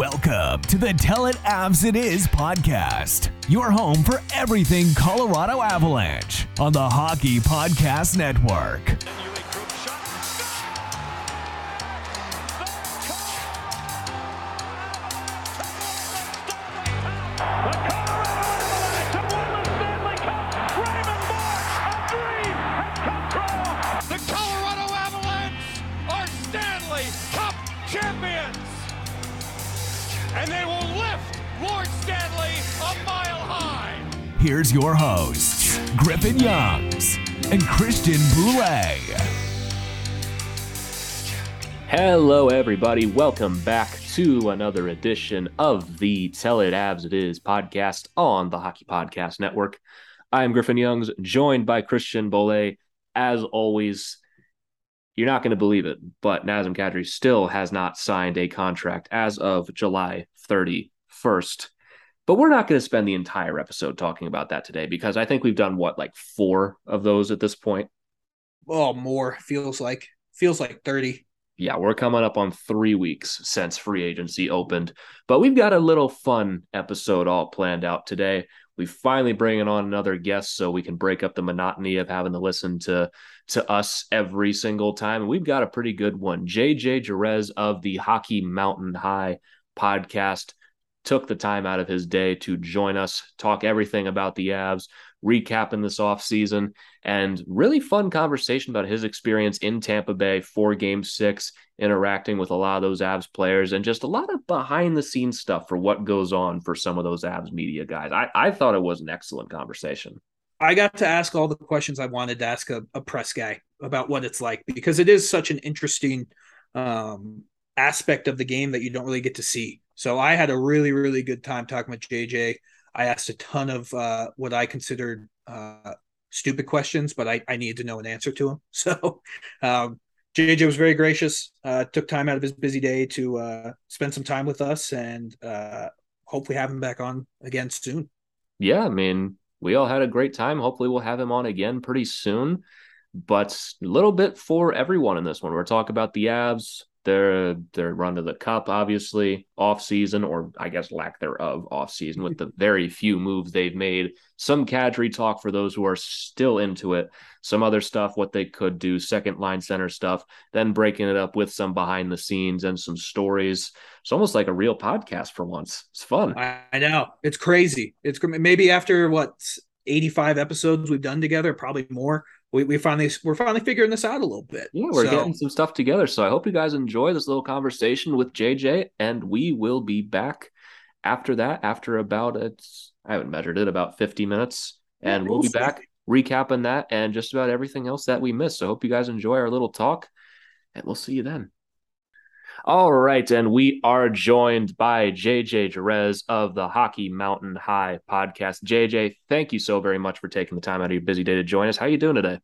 Welcome to the Tell It Avs It Is podcast, your home for everything Colorado Avalanche on the Hockey Podcast Network. Here's your hosts, Griffin Youngs and Christian Bolle. Hello, everybody. Welcome back to another edition of the Tell It Avs It Is podcast on the Hockey Podcast Network. I am Griffin Youngs, joined by Christian Bolle. As always, you're not going to believe it, but Nazem Kadri still has not signed a contract as of July 31st. But we're not going to spend the entire episode talking about that today because I think we've done what, like four of those at this point? Oh, more feels like feels like thirty. yeah, we're coming up on three weeks since free agency opened, but we've got a little fun episode all planned out today. We finally bringing on another guest so we can break up the monotony of having to listen to to us every single time. And we've got a pretty good one. JJ Jerez of the Hockey Mountain High podcast took the time out of his day to join us, talk everything about the Avs, recapping this offseason, and really fun conversation about his experience in Tampa Bay for game six, interacting with a lot of those Avs players, and just a lot of behind the scenes stuff for what goes on for some of those Avs media guys. I, I thought it was an excellent conversation. I got to ask all the questions I wanted to ask a, a press guy about what it's like because it is such an interesting um, aspect of the game that you don't really get to see. So I had a really, really good time talking with JJ. I asked a ton of uh, what I considered uh, stupid questions, but I, I needed to know an answer to them. So um, JJ was very gracious, uh, took time out of his busy day to uh, spend some time with us, and uh, hopefully have him back on again soon. Yeah, I mean, we all had a great time. Hopefully, we'll have him on again pretty soon. But a little bit for everyone in this one. We're talking about the Avs, their their run to the cup, obviously, off season, or I guess lack thereof off season, with the very few moves they've made. Some Kadri talk for those who are still into it. Some other stuff, what they could do, second line center stuff, then breaking it up with some behind the scenes and some stories. It's almost like a real podcast for once. It's fun. I, I know it's crazy. It's maybe after what 85 episodes we've done together, probably more. We, we finally we're finally figuring this out a little bit. Yeah, we're So, getting some stuff together. So I hope you guys enjoy this little conversation with JJ, and we will be back after that. After about it's I haven't measured it about fifty minutes, and we'll be back recapping that and just about everything else that we missed. So I hope you guys enjoy our little talk, and we'll see you then. All right, and we are joined by JJ Jerez of the Hockey Mountain High podcast. JJ, thank you so very much for taking the time out of your busy day to join us. How are you doing today?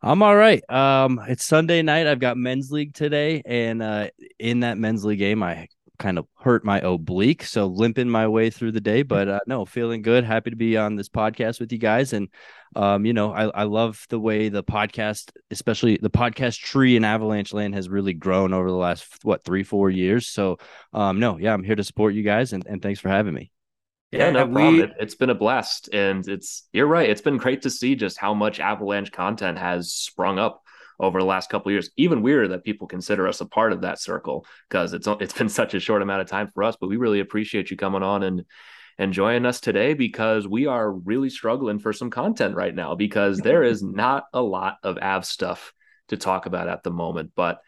I'm all right. Um, it's Sunday night. I've got men's league today, and uh, in that men's league game, I kind of hurt my oblique, so limping my way through the day. But uh, no, feeling good. Happy to be on this podcast with you guys, and um, you know, I, I love the way the podcast, especially the podcast tree in Avalanche Land, has really grown over the last what three, four years. So, um, no, yeah, I'm here to support you guys, and, and thanks for having me. Yeah, no we- problem. It, it's been a blast, and it's you're right. It's been great to see just how much Avalanche content has sprung up over the last couple of years. Even weirder that people consider us a part of that circle because it's it's been such a short amount of time for us. But we really appreciate you coming on and and joining us today because we are really struggling for some content right now because there is not a lot of Av stuff to talk about at the moment. But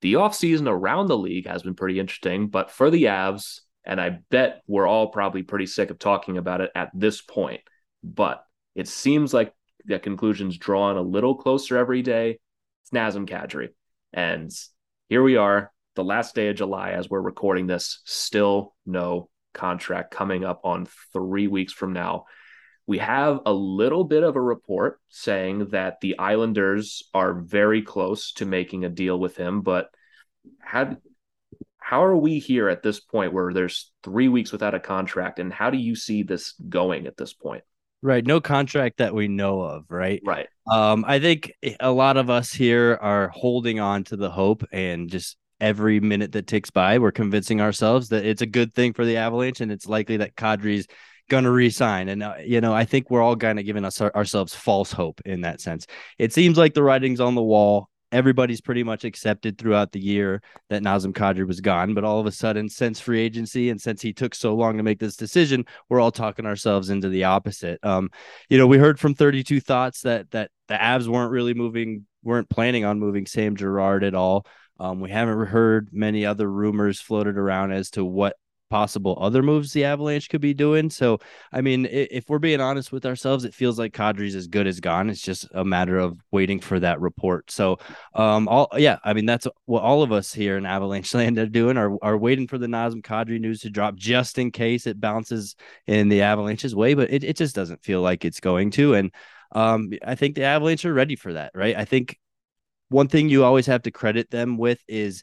the offseason around the league has been pretty interesting. But for the Avs, and I bet we're all probably pretty sick of talking about it at this point. But it seems like the conclusion's drawn a little closer every day. It's Nazem Kadri. And here we are, the last day of July as we're recording this, still no contract coming up on three weeks from now. We have a little bit of a report saying that the Islanders are very close to making a deal with him, but how how are we here at this point where there's three weeks without a contract, and how do you see this going at this point? Right, no contract that we know of. Right. Right. Um, I think a lot of us here are holding on to the hope and just every minute that ticks by, we're convincing ourselves that it's a good thing for the Avalanche and it's likely that Kadri's going to resign. And, uh, you know, I think we're all kind of giving us our, ourselves false hope in that sense. It seems like the writing's on the wall everybody's pretty much accepted throughout the year that Nazem Kadri was gone. But all of a sudden, since free agency and since he took so long to make this decision, we're all talking ourselves into the opposite. Um, you know, we heard from 32 Thoughts that that the Avs weren't really moving, weren't planning on moving Sam Girard at all. Um, we haven't heard many other rumors floated around as to what possible other moves the Avalanche could be doing. So, I mean, if we're being honest with ourselves, it feels like Kadri's as good as gone. It's just a matter of waiting for that report. So, um, all yeah, I mean, that's what all of us here in Avalanche land are doing are are waiting for the Nazem Kadri news to drop just in case it bounces in the Avalanche's way, but it, it just doesn't feel like it's going to. And um, I think the Avalanche are ready for that, right? I think one thing you always have to credit them with is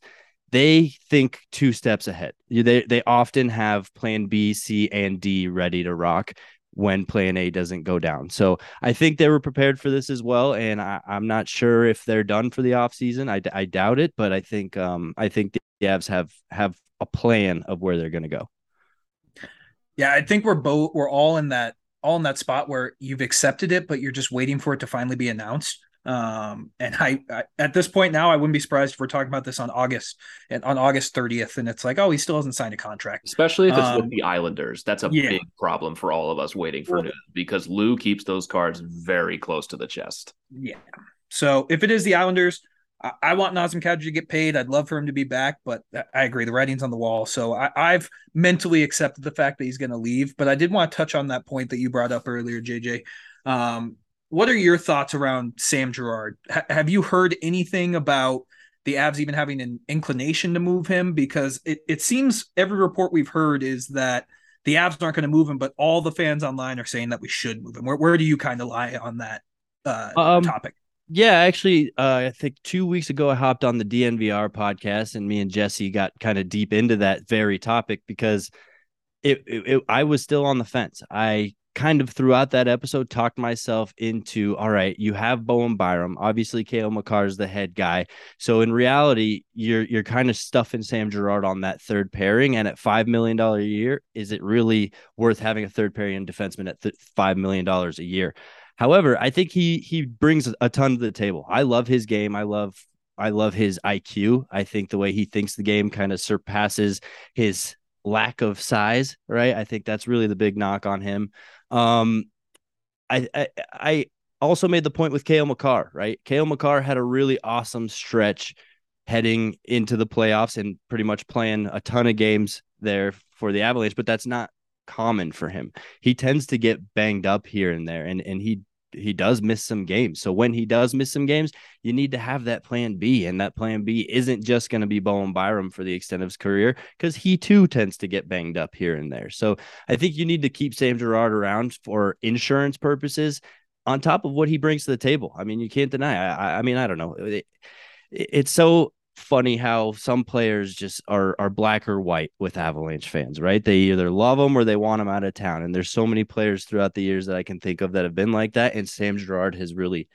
they think two steps ahead. They they often have plan B, C, and D ready to rock when plan A doesn't go down. So I think they were prepared for this as well. And I, am not sure if they're done for the offseason. I, I doubt it, but I think um I think the Avs have have a plan of where they're gonna go. Yeah, I think we're both we're all in that all in that spot where you've accepted it, but you're just waiting for it to finally be announced. Um, and I, I, at this point now, I wouldn't be surprised if we're talking about this on August and on August 30th, and it's like, oh, he still hasn't signed a contract. Especially if it's um, with the Islanders. That's a yeah. big problem for all of us waiting for well, news because Lou keeps those cards very close to the chest. Yeah. So if it is the Islanders, I, I want Nazem Kadri to get paid. I'd love for him to be back, but I agree. The writing's on the wall. So I, I've mentally accepted the fact that he's going to leave. But I did want to touch on that point that you brought up earlier, JJ. Um, what are your thoughts around Sam Girard? H- have you heard anything about the Avs even having an inclination to move him? Because it, it seems every report we've heard is that the Avs aren't going to move him, but all the fans online are saying that we should move him. Where, where do you kind of lie on that uh, um, topic? Yeah, actually, uh, I think two weeks ago I hopped on the DNVR podcast, and me and Jesse got kind of deep into that very topic because it, it, it, I was still on the fence. I kind of throughout that episode talked myself into all right you have bowen byram obviously Cale Makar is the head guy so in reality you're you're kind of stuffing sam girard on that third pairing and at five million dollar a year is it really worth having a third pairing defenseman at th- five million dollars a year however i think he he brings a ton to the table i love his game i love I love his IQ. I think the way he thinks the game kind of surpasses his lack of size, right? I think that's really the big knock on him. Um, I, I, I also made the point with Cale Makar, right? Cale Makar had a really awesome stretch heading into the playoffs and pretty much playing a ton of games there for the Avalanche, but that's not common for him. He tends to get banged up here and there, and and he he does miss some games. So when he does miss some games, you need to have that plan B. And that plan B isn't just going to be Bowen Byram for the extent of his career because he too tends to get banged up here and there. So I think you need to keep Sam Girard around for insurance purposes on top of what he brings to the table. I mean, you can't deny. I, I mean, I don't know. It, it's so funny how some players just are are black or white with Avalanche fans, right? They either love them or they want them out of town. And there's so many players throughout the years that I can think of that have been like that. And Sam Girard has really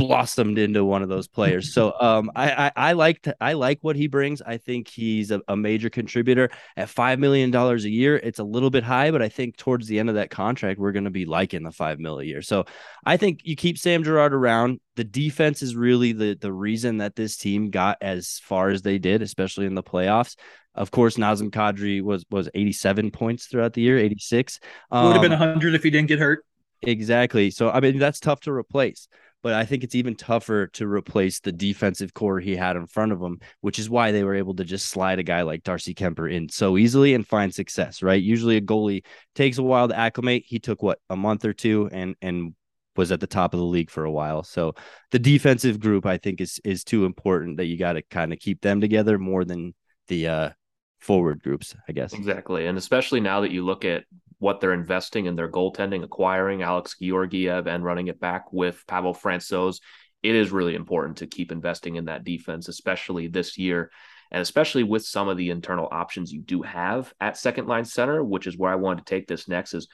blossomed into one of those players. So um, I, I, I like to, I like what he brings. I think he's a, a major contributor at five million dollars a year. It's a little bit high, but I think towards the end of that contract, we're going to be liking the five mil a year. So I think you keep Sam Girard around. The defense is really the the reason that this team got as far as they did, especially in the playoffs. Of course, Nazem Kadri was was 87 points throughout the year, 86. Um, Would have been 100 if he didn't get hurt. Exactly. So I mean, that's tough to replace but I think it's even tougher to replace the defensive core he had in front of him, which is why they were able to just slide a guy like Darcy Kuemper in so easily and find success, right? Usually a goalie takes a while to acclimate. He took what a month or two and and was at the top of the league for a while. So the defensive group I think is is too important that you got to kind of keep them together more than the uh forward groups, I guess. Exactly. And especially now that you look at what they're investing in their goaltending, acquiring Alex Georgiev and running it back with Pavel Francouz, it is really important to keep investing in that defense, especially this year. And especially with some of the internal options you do have at second line center, which is where I wanted to take this next, is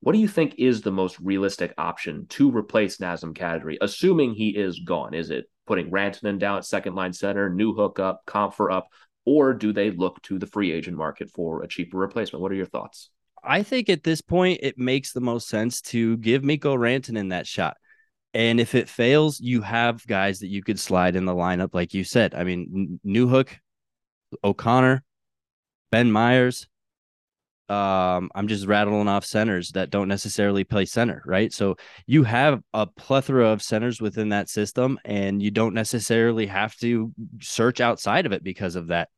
what do you think is the most realistic option to replace Nazem Kadri, assuming he is gone? Is it putting Rantanen down at second line center, Newhook up, Compher up, or do they look to the free agent market for a cheaper replacement? What are your thoughts? I think at this point it makes the most sense to give Mikko Rantanen that shot. And if it fails, you have guys that you could slide in the lineup, like you said. I mean, Newhook, O'Connor, Ben Meyers. Um, I'm just rattling off centers that don't necessarily play center, right? So you have a plethora of centers within that system, and you don't necessarily have to search outside of it because of that.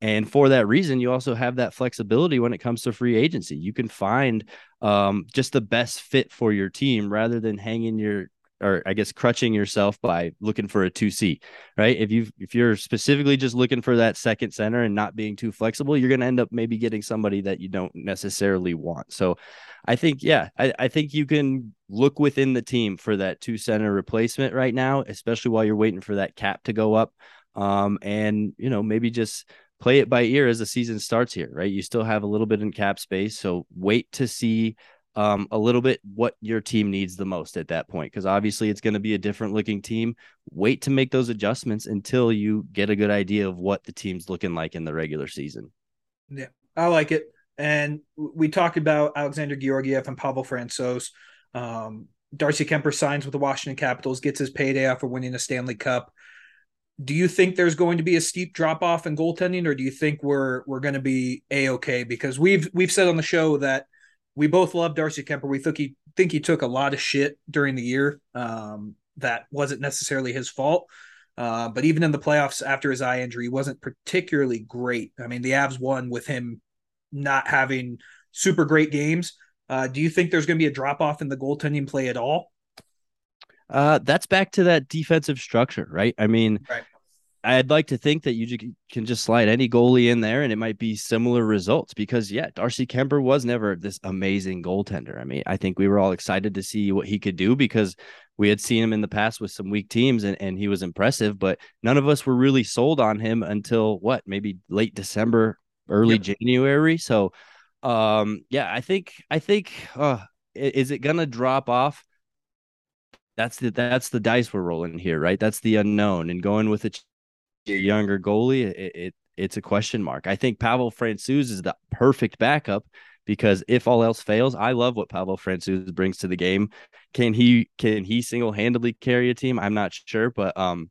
And for that reason, you also have that flexibility when it comes to free agency. You can find um, just the best fit for your team rather than hanging your or I guess crutching yourself by looking for a 2C, right? If you if you're specifically just looking for that second center and not being too flexible, you're going to end up maybe getting somebody that you don't necessarily want. So I think yeah, I, I think you can look within the team for that two center replacement right now, especially while you're waiting for that cap to go up. Um, and you know, maybe just play it by ear as the season starts here, right? You still have a little bit in cap space, so wait to see um, a little bit what your team needs the most at that point because obviously it's going to be a different looking team. Wait to make those adjustments until you get a good idea of what the team's looking like in the regular season. Yeah, I like it. And we talked about Alexander Georgiev and Pavel Francouz. Um, Darcy Kuemper signs with the Washington Capitals, gets his payday after winning a Stanley Cup. Do you think there's going to be a steep drop off in goaltending, or do you think we're we're going to be a okay? Because we've we've said on the show that we both love Darcy Kuemper. We think he think he took a lot of shit during the year um, that wasn't necessarily his fault. Uh, but even in the playoffs after his eye injury, wasn't particularly great. I mean, the Avs won with him not having super great games. Uh, do you think there's going to be a drop off in the goaltending play at all? Uh, that's back to that defensive structure, right? I mean, right. I'd like to think that you can just slide any goalie in there and it might be similar results because, yeah, Darcy Kuemper was never this amazing goaltender. I mean, I think we were all excited to see what he could do because we had seen him in the past with some weak teams and, and he was impressive, but none of us were really sold on him until what, maybe late December, early. January. So, um, yeah, I think, I think, uh, is it going to drop off? That's the that's the dice we're rolling here, right? That's the unknown, and going with a younger goalie, it, it it's a question mark. I think Pavel Francouz is the perfect backup because if all else fails, I love what Pavel Francouz brings to the game. Can he can he single handedly carry a team? I'm not sure, but um,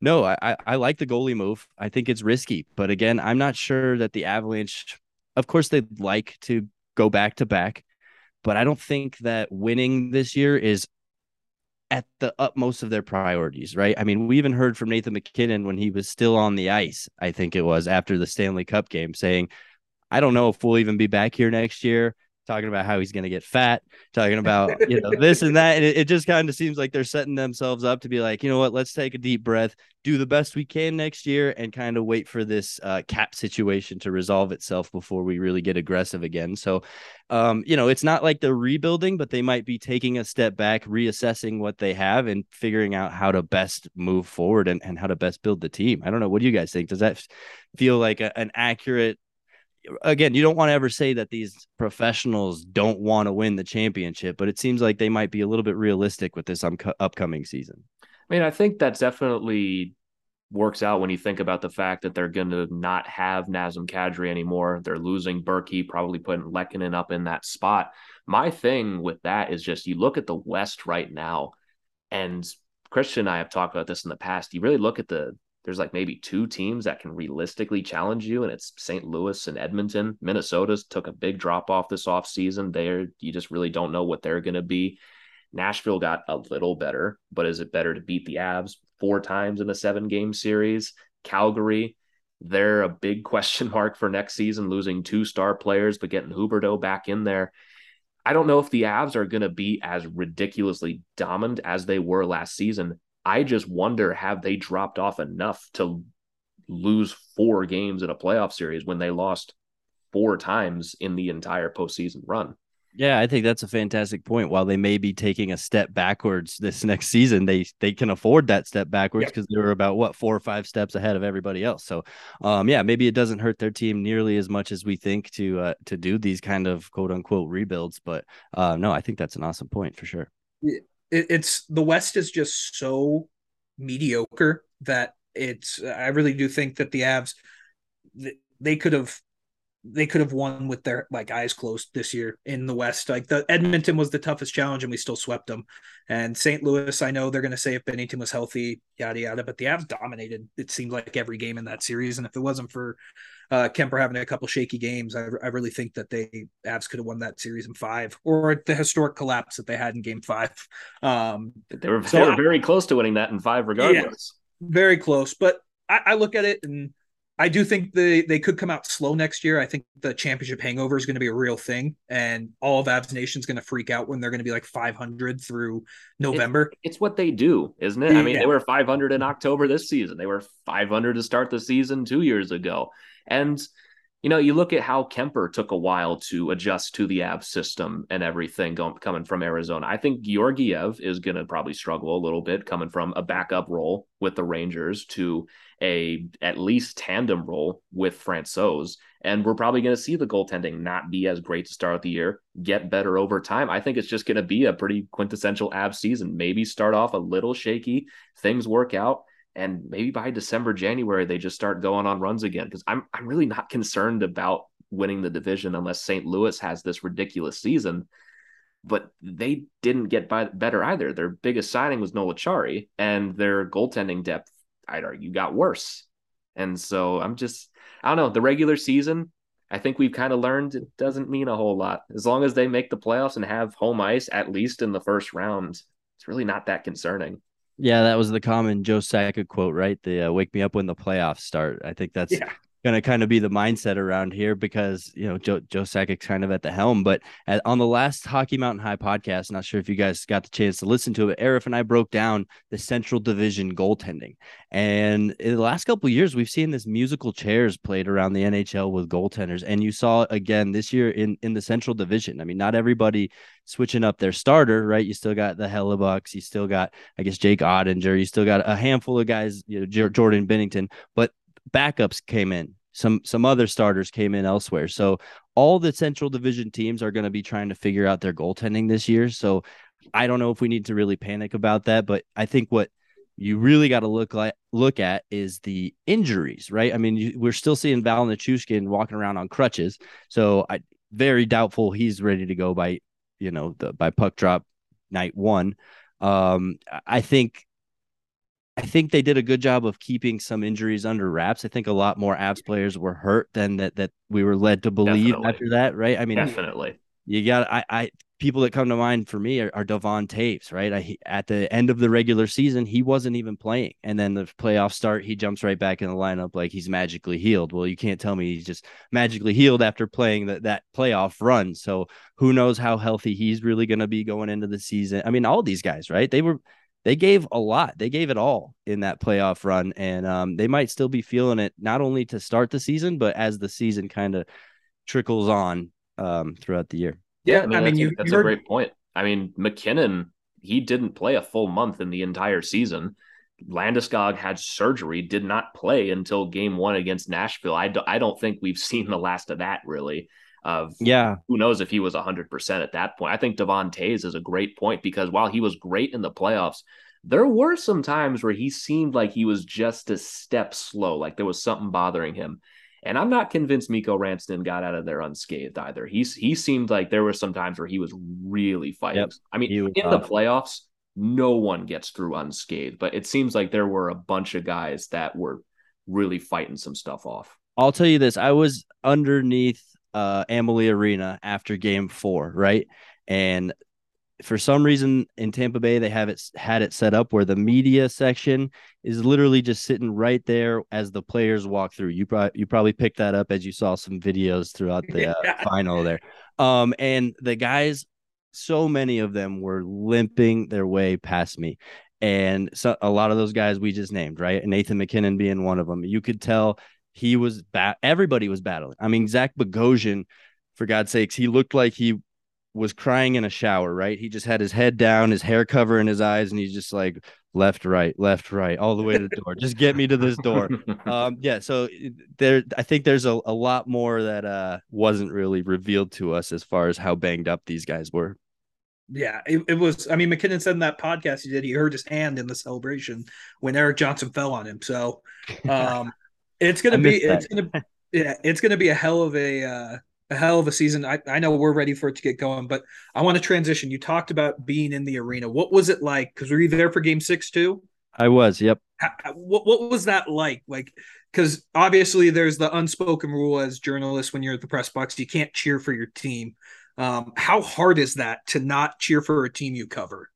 no, I I like the goalie move. I think it's risky, but again, I'm not sure that the Avalanche. Of course, they'd like to go back to back, but I don't think that winning this year is at the utmost of their priorities, right? I mean, we even heard from Nathan MacKinnon when he was still on the ice, I think it was after the Stanley Cup game, saying, I don't know if we'll even be back here next year talking about how he's going to get fat, talking about you know this and that, and it, it just kind of seems like they're setting themselves up to be like, you know what, let's take a deep breath, do the best we can next year, and kind of wait for this uh, cap situation to resolve itself before we really get aggressive again. So, um, you know, it's not like they're rebuilding, but they might be taking a step back, reassessing what they have, and figuring out how to best move forward and, and how to best build the team. I don't know. What do you guys think? Does that feel like a, an accurate again, you don't want to ever say that these professionals don't want to win the championship, but it seems like they might be a little bit realistic with this um, upcoming season. I mean, I think that definitely works out when you think about the fact that they're going to not have Nazem Kadri anymore. They're losing Berkey, probably putting Lehkonen up in that spot. My thing with that is just you look at the West right now, and Christian and I have talked about this in the past. You really look at the there's like maybe two teams that can realistically challenge you, and it's St. Louis and Edmonton. Minnesota's took a big drop off this offseason. There, you just really don't know what they're going to be. Nashville got a little better, but is it better to beat the Avs four times in a seven game series? Calgary, they're a big question mark for next season, losing two star players, but getting Huberdeau back in there. I don't know if the Avs are going to be as ridiculously dominant as they were last season. I just wonder have they dropped off enough to lose four games in a playoff series when they lost four times in the entire postseason run? Yeah, I think that's a fantastic point. While they may be taking a step backwards this next season, they they can afford that step backwards because yep. they were about what four or five steps ahead of everybody else. So, um, yeah, maybe it doesn't hurt their team nearly as much as we think to uh, to do these kind of quote unquote rebuilds. But uh, no, I think that's an awesome point for sure it, it's the West is just so mediocre that it's I really do think that the Avs they could have they could have won with their like eyes closed this year in the West. Like the Edmonton was the toughest challenge, and we still swept them. And St. Louis, I know they're going to say if Binnington was healthy, yada yada, but the Avs dominated. It seemed like every game in that series, and if it wasn't for uh, Kuemper having a couple shaky games, I, I really think that they Avs could have won that series in five, or the historic collapse that they had in Game Five. Um, they were so they were very close to winning that in five, regardless. Yeah, very close, but I, I look at it and I do think they they could come out slow next year. I think the championship hangover is going to be a real thing, and all of Avs Nation is going to freak out when they're going to be like 500 through November. It's, it's what they do, isn't it? I mean, yeah. they were 500 in October this season. They were 500 to start the season two years ago, and you know, you look at how Kuemper took a while to adjust to the Avs system and everything going coming from Arizona. I think Georgiev is going to probably struggle a little bit coming from a backup role with the Rangers to a at least tandem role with Francouz. And we're probably going to see the goaltending not be as great to start the year, get better over time. I think it's just going to be a pretty quintessential Avs season. Maybe start off a little shaky, things work out and maybe by December, January, they just start going on runs again. Because I'm I'm really not concerned about winning the division unless St. Louis has this ridiculous season. But they didn't get by, better either. Their biggest signing was Noel Acciari, and their goaltending depth, I'd argue, got worse. And so I'm just, I don't know. The regular season, I think we've kind of learned it doesn't mean a whole lot. As long as they make the playoffs and have home ice, at least in the first round, it's really not that concerning. Yeah, that was the common Joe Sakic quote, right? The uh, "Wake me up when the playoffs start." I think that's yeah going to kind of be the mindset around here because you know Joe Joe Sakic's kind of at the helm. But at, on the last Hockey Mountain High podcast, not sure if you guys got the chance to listen to it. Arif and I broke down the Central Division goaltending, and in the last couple years, we've seen this musical chairs played around the NHL with goaltenders, and you saw again this year in in the Central Division. I mean, not everybody switching up their starter, right? You still got the Hellebuycks, you still got, I guess, Jake Oettinger, you still got a handful of guys, you know, Jordan Binnington, but backups came in. Some some other starters came in elsewhere. So all the central division teams are going to be trying to figure out their goaltending this year. So i don't know if we need to really panic about that but i think what you really got to look like look at is the injuries right? I mean you, we're still seeing val nichushkin walking around on crutches. So i very doubtful he's ready to go by you know the by puck drop night one. Um i think I think they did a good job of keeping some injuries under wraps. I think a lot more Avs players were hurt than that that we were led to believe Definitely. after that, right? I mean, Definitely. You got I I people that come to mind for me are, are Devon Toews, right? I, at the end of the regular season, he wasn't even playing, and then the playoff start, he jumps right back in the lineup like he's magically healed. Well, you can't tell me he's just magically healed after playing that that playoff run. So who knows how healthy he's really going to be going into the season? I mean, all these guys, right? They were they gave a lot. They gave it all in that playoff run, and um, they might still be feeling it not only to start the season, but as the season kind of trickles on um, throughout the year. Yeah, I mean, I mean you, that's a great point. I mean, MacKinnon he didn't play a full month in the entire season. Landeskog had surgery, did not play until game one against Nashville. I, do, I don't think we've seen the last of that really of yeah. who knows if he was 100% at that point. I think devon Toews is a great point because while he was great in the playoffs there were some times where he seemed like he was just a step slow like there was something bothering him. And i'm not convinced mikko rantanen got out of there unscathed either. He's he seemed like there were some times where he was really fighting. Yep. i mean in the playoffs no one gets through unscathed but it seems like there were a bunch of guys that were really fighting some stuff off. I'll tell you this. I was underneath uh Amalie Arena after game four, right? And for some reason in Tampa Bay, they have it had it set up where the media section is literally just sitting right there as the players walk through. You probably you probably picked that up as you saw some videos throughout the uh, final there. Um, and the guys, so many of them were limping their way past me, and so a lot of those guys we just named, right? Nathan MacKinnon being one of them. You could tell he was bat. Everybody was battling. I mean, Zach Bogosian, for God's sakes, he looked like he was crying in a shower. Right? He just had his head down, his hair covering his eyes, and he's just like left, right, left, right, all the way to the door. just get me to this door. Um, yeah. So there, I think there's a, a lot more that uh wasn't really revealed to us as far as how banged up these guys were. Yeah, it, it was. I mean, MacKinnon said in that podcast he did, he hurt his hand in the celebration when Erik Johnson fell on him. So, um, it's gonna be, it's gonna, yeah, it's gonna be a hell of a, uh, a hell of a season. I, I know we're ready for it to get going, but I want to transition. You talked about being in the arena. What was it like? Because were you there for Game Six too? I was. Yep. How, what What was that like? Like, because obviously there's the unspoken rule as journalists when you're at the press box, you can't cheer for your team. Um, how hard is that to not cheer for a team you cover?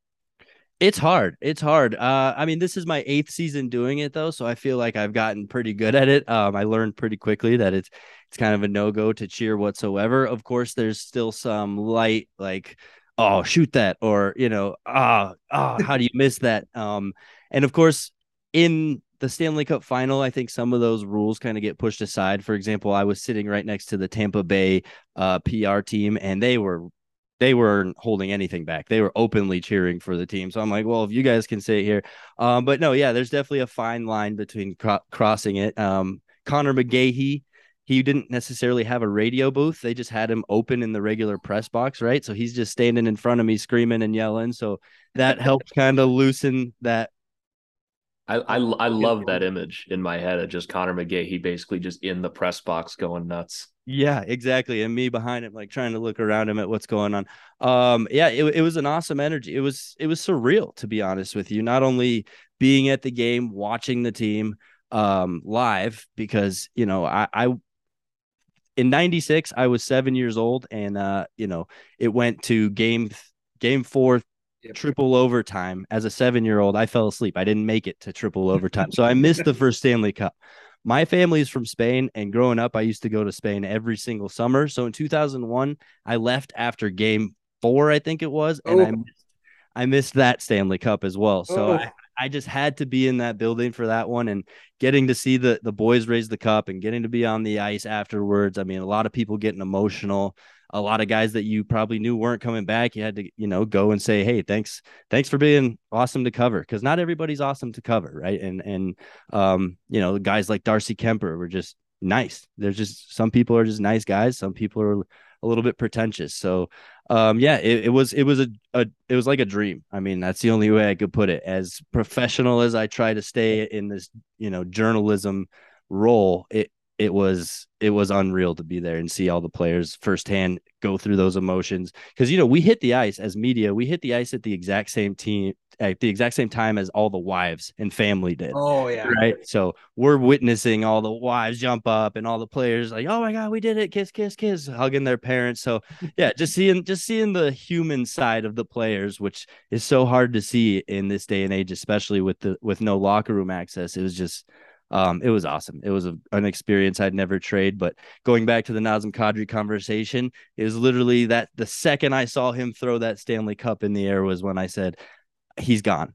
It's hard. It's hard. Uh, I mean, this is my eighth season doing it though, so I feel like I've gotten pretty good at it. Um, I learned pretty quickly that it's it's kind of a no go to cheer whatsoever. Of course, there's still some light like, oh, shoot that, or you know, ah, ah, how do you miss that? Um, and of course, in the Stanley Cup final, I think some of those rules kind of get pushed aside. For example, I was sitting right next to the Tampa Bay uh, PR team, and they were they weren't holding anything back. They were openly cheering for the team. So I'm like, well, if you guys can say it here, um, but no, yeah, there's definitely a fine line between cro- crossing it. Um, Conor McGahey, he didn't necessarily have a radio booth. They just had him open in the regular press box, right? So he's just standing in front of me, screaming and yelling. So that helped kind of loosen that I, I, I love that image in my head of just Conor McGahey basically just in the press box going nuts. Yeah, exactly. And me behind him, like trying to look around him at what's going on. Um, yeah, it, it was an awesome energy. It was it was surreal to be honest with you. Not only being at the game, watching the team um live, because you know, I, I in 96 i was seven years old and uh you know it went to game game four Yep. triple overtime as a seven year old i fell asleep i didn't make it to triple overtime so i missed the first stanley cup my family is from spain and growing up i used to go to spain every single summer so in 2001 i left after game four i think it was and oh. I, missed, I missed that stanley cup as well so oh. I, I just had to be in that building for that one and getting to see the the boys raise the cup and getting to be on the ice afterwards. I mean, a lot of people getting emotional a lot of guys that you probably knew weren't coming back. You had to, you know, go and say, "Hey, thanks, thanks for being awesome to cover," because not everybody's awesome to cover, right? And and um, you know, guys like Darcy Kuemper were just nice. There's just some people are just nice guys. Some people are a little bit pretentious. So, um, yeah, it, it was it was a, a it was like a dream. I mean, that's the only way I could put it. As professional as I try to stay in this, you know, journalism role, it it was it was unreal to be there and see all the players firsthand go through those emotions. Because you know we hit the ice as media we hit the ice at the exact same team at the exact same time as all the wives and family did oh yeah. right? So we're witnessing all the wives jump up and all the players like oh my god we did it. Kiss kiss kiss hugging their parents. So yeah just seeing just seeing the human side of the players which is so hard to see in this day and age especially with the with no locker room access it was just um, it was awesome. It was a, an experience I'd never trade. But going back to the Nazem Kadri conversation, is literally that the second I saw him throw that Stanley Cup in the air was when I said, he's gone.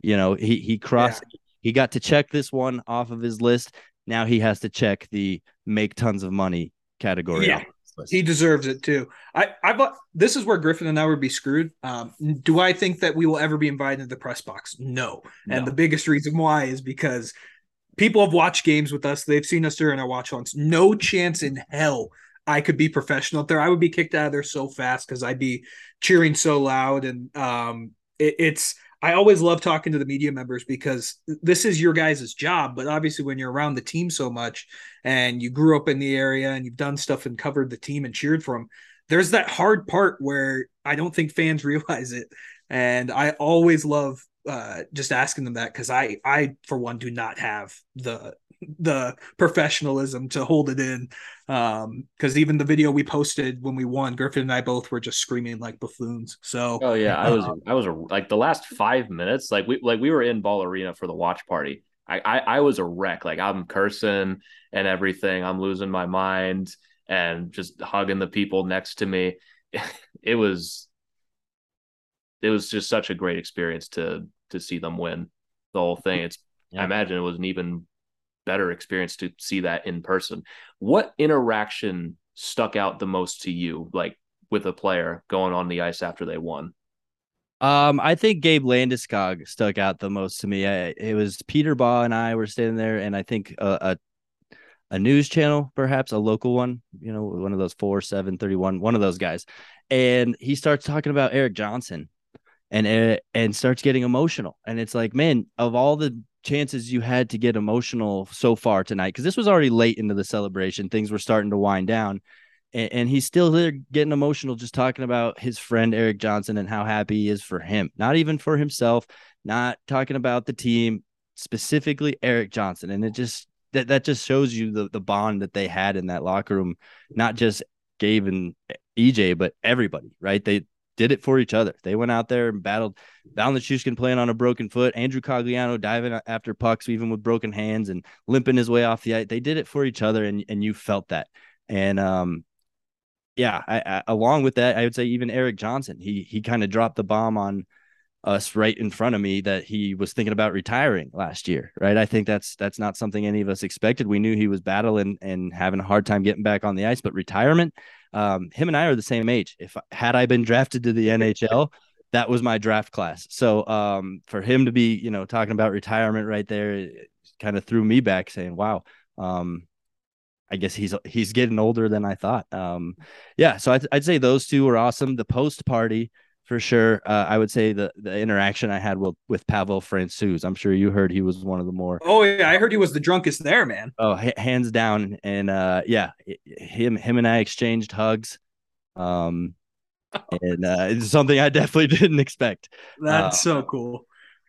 You know, he he crossed. Yeah. He got to check this one off of his list. Now he has to check the make tons of money category. Yeah. He deserves it too. I, I, this is where Griffin and I would be screwed. Um, do I think that we will ever be invited to the press box? No. no. And the biggest reason why is because people have watched games with us. They've seen us during our watch ons. No chance in hell I could be professional there. I would be kicked out of there so fast because I'd be cheering so loud. And um, it, it's I always love talking to the media members because this is your guys' job. But obviously, when you're around the team so much and you grew up in the area and you've done stuff and covered the team and cheered for them, there's that hard part where I don't think fans realize it. And I always love uh, just asking them that because I, I for one, do not have the the professionalism to hold it in. Um, because even the video we posted when we won, Griffin and I both were just screaming like buffoons. So, oh yeah, I was, um, I was a, like the last five minutes, like we, like we were in Ball Arena for the watch party. I, I, I was a wreck. Like I'm cursing and everything. I'm losing my mind and just hugging the people next to me. It was it was just such a great experience to to see them win the whole thing. It's yeah. I imagine it was an even better experience to see that in person. What interaction stuck out the most to you, like with a player going on the ice after they won? Um, I think Gabe Landeskog stuck out the most to me. I, it was Peter Baugh and I were standing there, and I think a, a a news channel, perhaps a local one, you know, one of those four, seven, 31, one of those guys. And he starts talking about Erik Johnson and and starts getting emotional. And it's like, man, of all the chances you had to get emotional so far tonight, because this was already late into the celebration, things were starting to wind down. And, and he's still there getting emotional, just talking about his friend erik Johnson and how happy he is for him, not even for himself, not talking about the team, specifically erik Johnson. And it just that that just shows you the the bond that they had in that locker room, not just Gabe and EJ, but everybody, right? They did it for each other. They went out there and battled Valentin playing on a broken foot, Andrew Cogliano diving after pucks, even with broken hands and limping his way off the ice. They did it for each other, and and you felt that. And um, yeah, I, I, along with that, I would say even Erik Johnson, he he kind of dropped the bomb on us right in front of me that he was thinking about retiring last year, right? I think that's that's not something any of us expected. We knew he was battling and having a hard time getting back on the ice, but retirement, um, him and I are the same age. If had I been drafted to the NHL, that was my draft class. So um, for him to be, you know, talking about retirement right there, kind of threw me back, saying, "Wow." Um, I guess he's he's getting older than I thought. Um, yeah, so I'd, I'd say those two were awesome. The post party, for sure. Uh, I would say the the interaction I had with with Pavel Francouz. I'm sure you heard he was one of the more. Oh yeah, I heard he was the drunkest there, man. Oh, h- hands down, and uh, yeah, him him and I exchanged hugs, um, and uh, it's something I definitely didn't expect. That's uh, so cool.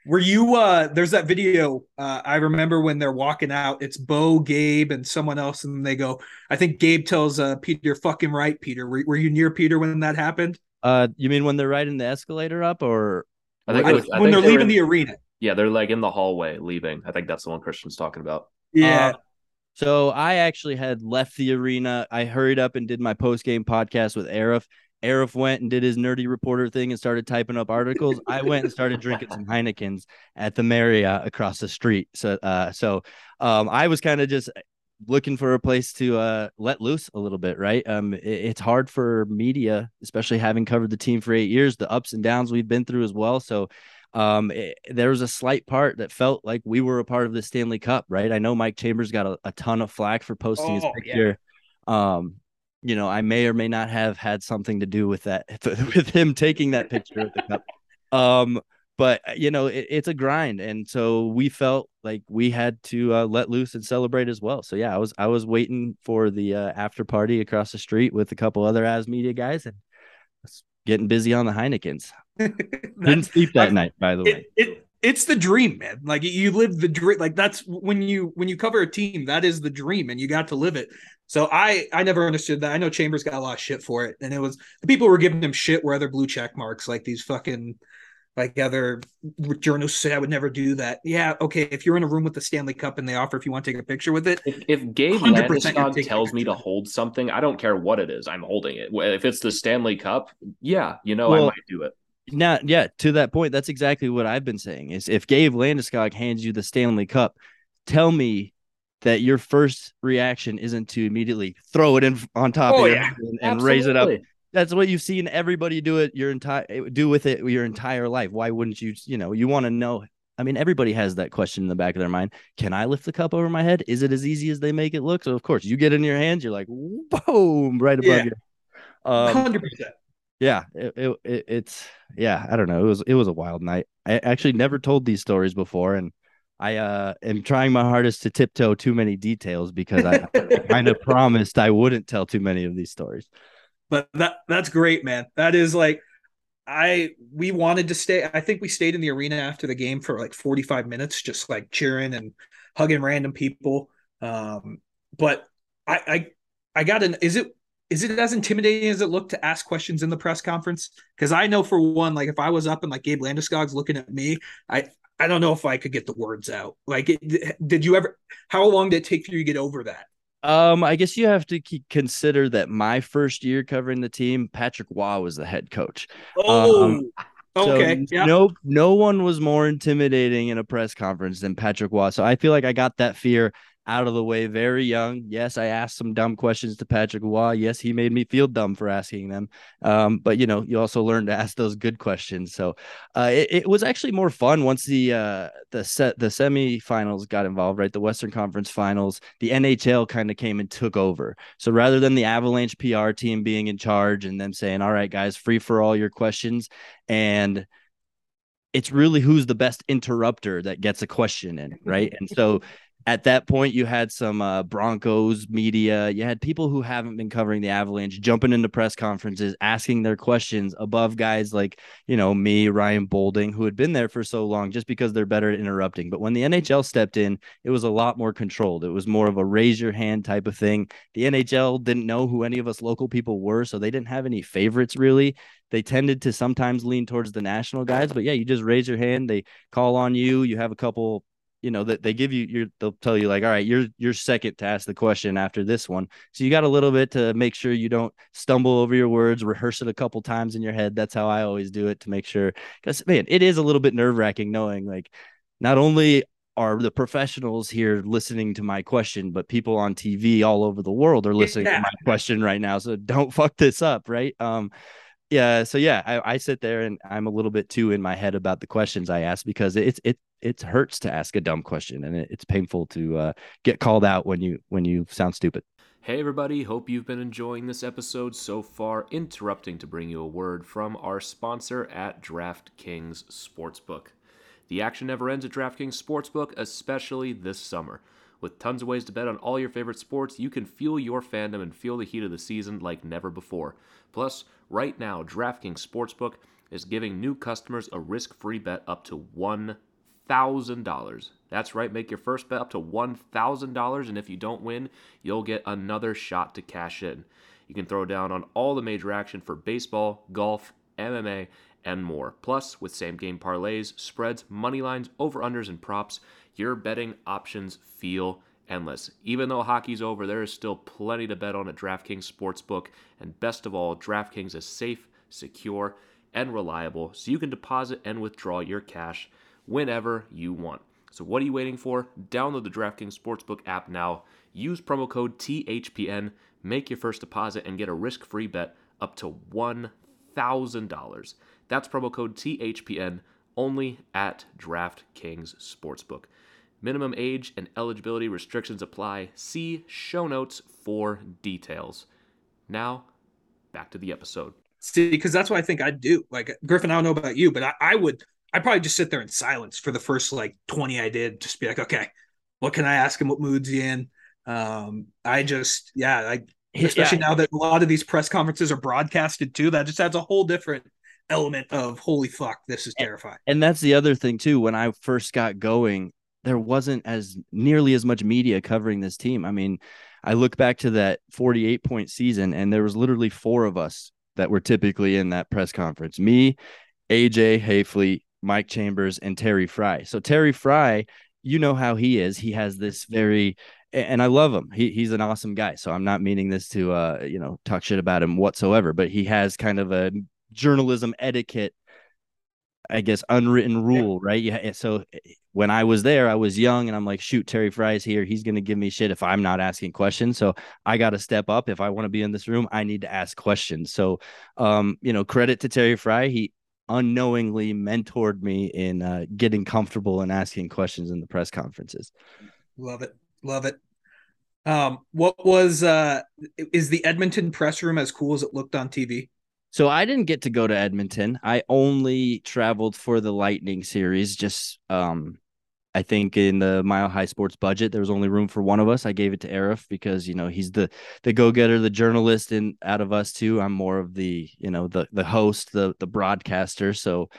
Were you uh there's that video uh I remember when they're walking out it's Bo, Gabe and someone else and they go I think Gabe tells uh Peter You're fucking right Peter were, were you near Peter when that happened? Uh, you mean when they're riding the escalator up, or I think was, when they're leaving in, the arena? Yeah, they're like in the hallway leaving. I think that's the one Christian's talking about. Yeah. Uh, so I actually had left the arena. I hurried up and did my post game podcast with Arif. Arif went and did his nerdy reporter thing and started typing up articles. I went and started drinking some Heinekens at the Marriott across the street. So, uh, so um, I was kind of just looking for a place to uh, let loose a little bit, right? Um, it, it's hard for media, especially having covered the team for eight years, the ups and downs we've been through as well. So, um, it, there was a slight part that felt like we were a part of the Stanley Cup, right? I know Mike Chambers got a, a ton of flack for posting oh, his picture. Yeah. Um, you know, I may or may not have had something to do with that, with him taking that picture of the cup. Um, but uh, you know it, it's a grind and so we felt like we had to uh, let loose and celebrate as well. So yeah i was i was waiting for the uh, after party across the street with a couple other as media guys and getting busy on the heinekens. Didn't sleep that I, night by the it, way. it, it's the dream man. Like you live the dream like that's when you when you cover a team that is the dream and you got to live it. So I I never understood that. I know Chambers got a lot of shit for it, and it was the people were giving him shit were other blue check marks like these fucking like other journalists say I would never do that. Yeah, okay. If you're in a room with the Stanley Cup and they offer if you want to take a picture with it, if, if Gabe Landeskog tells me to hold something, I don't care what it is. I'm holding it. If it's the Stanley Cup, yeah, you know, well, I might do it. Now, yeah, to that point, that's exactly what I've been saying. Is if Gabe Landeskog hands you the Stanley Cup, tell me that your first reaction isn't to immediately throw it in on top oh, of yeah. and, and raise it up that's what you've seen everybody do it your entire do with it your entire life. Why wouldn't you? You know, you want to know. I mean, everybody has that question in the back of their mind. Can I lift the cup over my head? Is it as easy as they make it look? So of course, you get in your hands, you're like, boom, right above yeah. you. Um, Hundred percent. Yeah, it, it, it, it's yeah. I don't know. It was it was a wild night. I actually never told these stories before, and I uh, am trying my hardest to tiptoe too many details because I, I kind of promised I wouldn't tell too many of these stories but that that's great, man. That is like I we wanted to stay. I think we stayed in the arena after the game for like 45 minutes, just like cheering and hugging random people. Um, but I I I got an is it is it as intimidating as it looked to ask questions in the press conference? Because I know for one, like if I was up and like Gabe Landeskog's looking at me, I I don't know if I could get the words out. Like, it, did you ever? How long did it take for you to get over that? Um, I guess you have to consider that my first year covering the team, Patrick Roy was the head coach. Oh, um, okay. So No, no one was more intimidating in a press conference than Patrick Roy. So I feel like I got that fear out of the way very young. Yes, I asked some dumb questions to Patrick Roy. Yes, he made me feel dumb for asking them. Um, but you know, you also learn to ask those good questions. So uh, it, it, was actually more fun once the uh, the set the semifinals got involved, right? The Western Conference Finals. The NHL kind of came and took over. So rather than the Avalanche PR team being in charge and them saying, "All right, guys, free for all your questions," and it's really who's the best interrupter that gets a question in, right? And so at that point you had some uh, broncos media. You had people who haven't been covering the avalanche jumping into press conferences asking their questions above guys like you know me ryan boulding who had been there for so long just because they're better at interrupting. But when the nhl stepped in it was a lot more controlled. It was more of a raise your hand type of thing. The nhl didn't know who any of us local people were so they didn't have any favorites really. They tended to sometimes lean towards the national guys but yeah you just raise your hand they call on you you have a couple you know that they give you your they'll tell you like all right you're you're second to ask the question after this one. So you got a little bit to make sure you don't stumble over your words rehearse it a couple times in your head. That's how i always do it to make sure because man it is a little bit nerve-wracking knowing like not only are the professionals here listening to my question but people on tv all over the world are listening yeah. to my question right now. So don't fuck this up right? Um yeah so yeah I, I, sit there and i'm a little bit too in my head about the questions i ask because it's it it hurts to ask a dumb question and it, it's painful to uh, get called out when you when you sound stupid. Hey everybody. Hope you've been enjoying this episode so far. Interrupting to bring you a word from our sponsor at draftkings sportsbook. The action never ends at draftkings sportsbook especially this summer. With tons of ways to bet on all your favorite sports, you can fuel your fandom and feel the heat of the season like never before. Plus, right now, DraftKings Sportsbook is giving new customers a risk free bet up to $1,000. That's right, make your first bet up to $1,000, and if you don't win, you'll get another shot to cash in. You can throw down on all the major action for baseball, golf, MMA, and more. Plus, with same game parlays, spreads, money lines, over unders, and props, your betting options feel endless. Even though hockey's over, there is still plenty to bet on at DraftKings Sportsbook. And best of all, DraftKings is safe, secure, and reliable, so you can deposit and withdraw your cash whenever you want. So, what are you waiting for? Download the DraftKings Sportsbook app now. Use promo code THPN, make your first deposit, and get a risk free bet up to $1,000. That's promo code THPN only at DraftKings Sportsbook. Minimum age and eligibility restrictions apply. See show notes for details. Now, back to the episode. See, because that's what I think I'd do. Like Griffin, I don't know about you, but I, I would I'd probably just sit there in silence for the first like 20 I did, just be like, okay, what can I ask him? What mood's he in? Um, I just yeah, I especially yeah. now that a lot of these press conferences are broadcasted too, that just adds a whole different element of holy fuck, this is terrifying. And that's the other thing too. When I first got going, there wasn't as nearly as much media covering this team. I mean, I look back to that 48 point season, and there was literally four of us that were typically in that press conference. Me, AJ Haefele, Mike Chambers, and Terry Frei. So Terry Frei, you know how he is. He has this very and I love him. He he's an awesome guy. So I'm not meaning this to uh, you know, talk shit about him whatsoever, but he has kind of a journalism etiquette I guess unwritten rule, right? Yeah. So eh, when I was there, I was young and I'm like, shoot, Terry Frei's here. He's going to give me shit if I'm not asking questions. So I got to step up. If I want to be in this room, I need to ask questions. So, um, you know, credit to Terry Fry. He unknowingly mentored me in uh, getting comfortable and asking questions in the press conferences. Love it. Love it. Um, what was, uh, is the Edmonton press room as cool as it looked on TV? So I didn't get to go to Edmonton. I only traveled for the Lightning series. Just um, I think in the Mile High Sports budget, there was only room for one of us. I gave it to Aarif because you know he's the the go getter, the journalist, and out of us two, I'm more of the you know the the host, the the broadcaster. So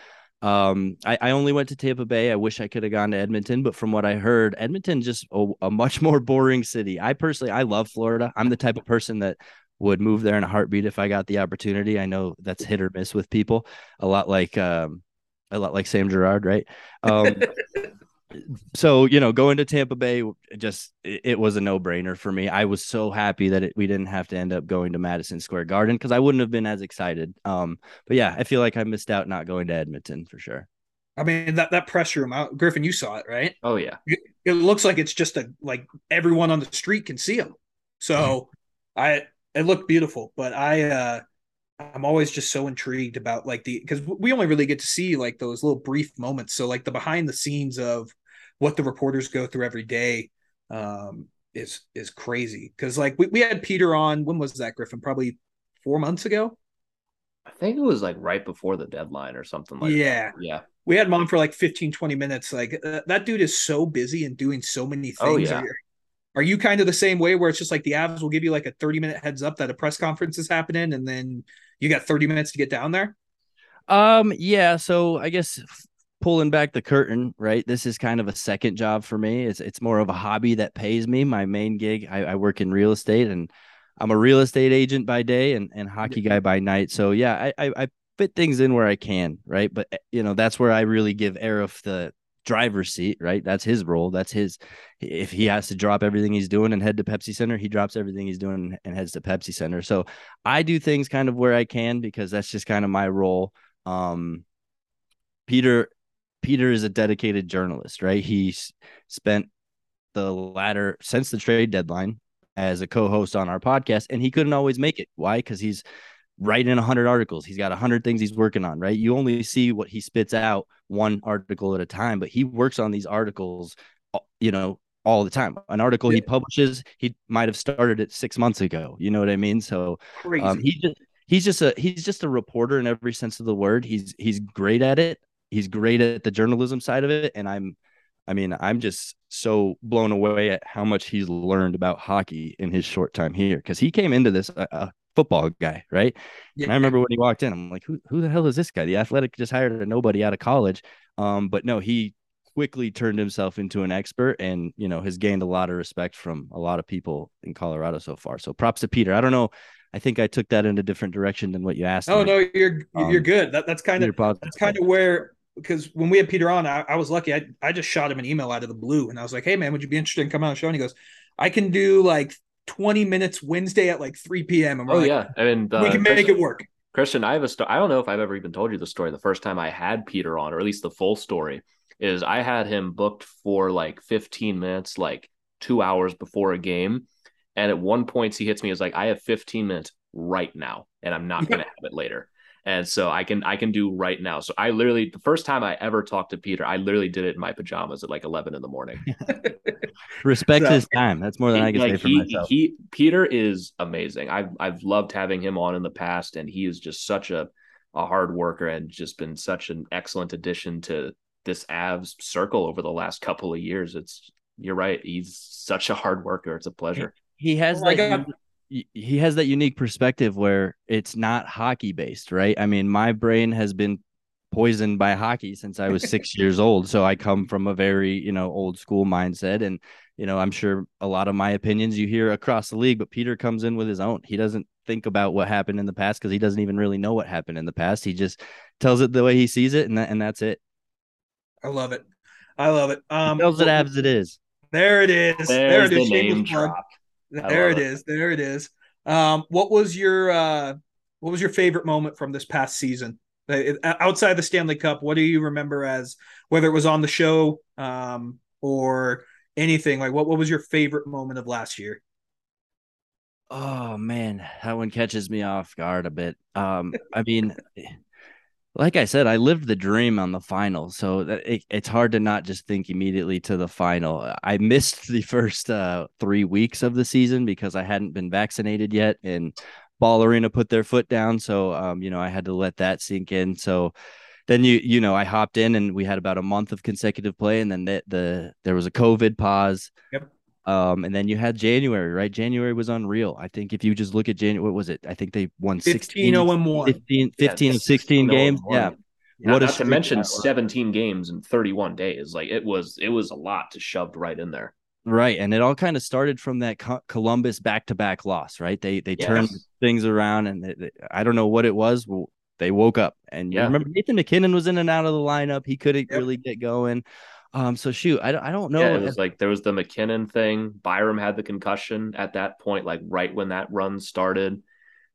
um, I, I only went to Tampa Bay. I wish I could have gone to Edmonton, but from what I heard, Edmonton just a, a much more boring city. I personally, I love Florida. I'm the type of person that would move there in a heartbeat if I got the opportunity. I know that's hit or miss with people, a lot like um, a lot like Sam Girard, right? Um, so you know, going to Tampa Bay, just it, it was a no brainer for me. I was so happy that it, we didn't have to end up going to Madison Square Garden because I wouldn't have been as excited. Um, but yeah, I feel like I missed out not going to Edmonton for sure. I mean that that press room out Griffin, you saw it, right? Oh yeah. It, it looks like it's just a like everyone on the street can see them. So I it looked beautiful, but I uh I'm always just so intrigued about like the because we only really get to see like those little brief moments. So like the behind the scenes of what the reporters go through every day um is is crazy. Cause like we, we had Peter on when was that Griffin? Probably four months ago. I think it was like right before the deadline or something like yeah. that. Yeah. We had mom for like 15, 20 minutes. Like uh, that dude is so busy and doing so many things. Oh, yeah. Are, you, kind of the same way where it's just like the Avs will give you like a 30 minute heads up that a press conference is happening and then you got 30 minutes to get down there? Um, yeah. So I guess pulling back the curtain, right? This is kind of a second job for me. It's it's more of a hobby that pays me. My main gig, I, I work in real estate and I'm a real estate agent by day and, and hockey guy by night. So yeah, I, I, I fit things in where I can, right? But you know, that's where I really give Aarif the driver's seat, right? That's his role. That's his if he has to drop everything he's doing and head to Pepsi Center, he drops everything he's doing and heads to Pepsi Center. So I do things kind of where I can because that's just kind of my role. Um Peter Peter is a dedicated journalist, right? He's spent the latter since the trade deadline as a co-host on our podcast and he couldn't always make it why because he's writing 100 articles he's got 100 things he's working on right you only see what he spits out one article at a time but he works on these articles you know all the time. An article he publishes he might have started it six months ago you know what i mean? So um, he just he's just a he's just a reporter in every sense of the word. He's he's great at it. He's great at the journalism side of it. And i'm I mean, I'm just so blown away at how much he's learned about hockey in his short time here because he came into this a, a football guy, right? Yeah. And I remember when he walked in, I'm like, who who the hell is this guy? The Athletic just hired a nobody out of college, um, but no, he quickly turned himself into an expert and you know has gained a lot of respect from a lot of people in Colorado so far. So props to Peter. I don't know. I think I took that in a different direction than what you asked. Oh me. no, you're you're um, good. That, that's kind of that's kind of where because when we had Peter on, I, I, was lucky. I, I just shot him an email out of the blue and I was like, hey, man, would you be interested in coming on the show? And he goes, I can do like 20 minutes Wednesday at like 3 p.m. And oh, like, yeah. I mean, uh, we can make it work. Christian, I have a story. I don't know if I've ever even told you the story. The first time I had Peter on, or at least the full story, is I had him booked for like 15 minutes, like two hours before a game. And at one point, he hits me as like, I have 15 minutes right now, and I'm not going to have it later and so I can I can do right now. So I literally the first time I ever talked to Peter, I literally did it in my pajamas at like eleven in the morning. Respect so, his time. That's more than I can like say for he, myself. He Peter is amazing. I've I've loved having him on in the past, and he is just such a a hard worker and just been such an excellent addition to this Avs circle over the last couple of years. It's you're right. He's such a hard worker. It's a pleasure. He, he has oh that he has that unique perspective where it's not hockey based, right? I mean, my brain has been poisoned by hockey since I was six years old. So I come from a very, you know, old school mindset. And, you know, I'm sure a lot of my opinions you hear across the league, but Peter comes in with his own. He doesn't think about what happened in the past because he doesn't even really know what happened in the past. He just tells it the way he sees it, and that, and that's it. I love it. I love it. Um, he tells it as it is. There it is. There's there it is. The name drop. There it, it is. There it is. Um, what was your uh, what was your favorite moment from this past season? Uh, outside the Stanley Cup, what do you remember as whether it was on the show um, or anything? Like, what what was your favorite moment of last year? Oh man, that one catches me off guard a bit. Um, I mean, like I said, I lived the dream on the final, so it, it's hard to not just think immediately to the final. I missed the first uh, three weeks of the season because I hadn't been vaccinated yet, and Ball Arena put their foot down, so um, you know I had to let that sink in. So then you you know I hopped in, and we had about a month of consecutive play, and then the, the there was a COVID pause. Yep. Um, and then you had January, right? January was unreal. I think if you just look at January, what was it? I think they won 16, 15, 15, 15 yeah, 16 games. Yeah. Not, what not to mention 17 games in 31 days. Like it was, it was a lot to shoved right in there. Right. And it all kind of started from that Columbus back to back loss, right? They, they yes. turned things around and they, they, I don't know what it was. Well, they woke up and yeah. remember Nathan MacKinnon was in and out of the lineup. He couldn't yep. really get going. Um, so shoot, I, I don't know. Yeah, it was like there was the MacKinnon thing. Byram had the concussion at that point, like right when that run started.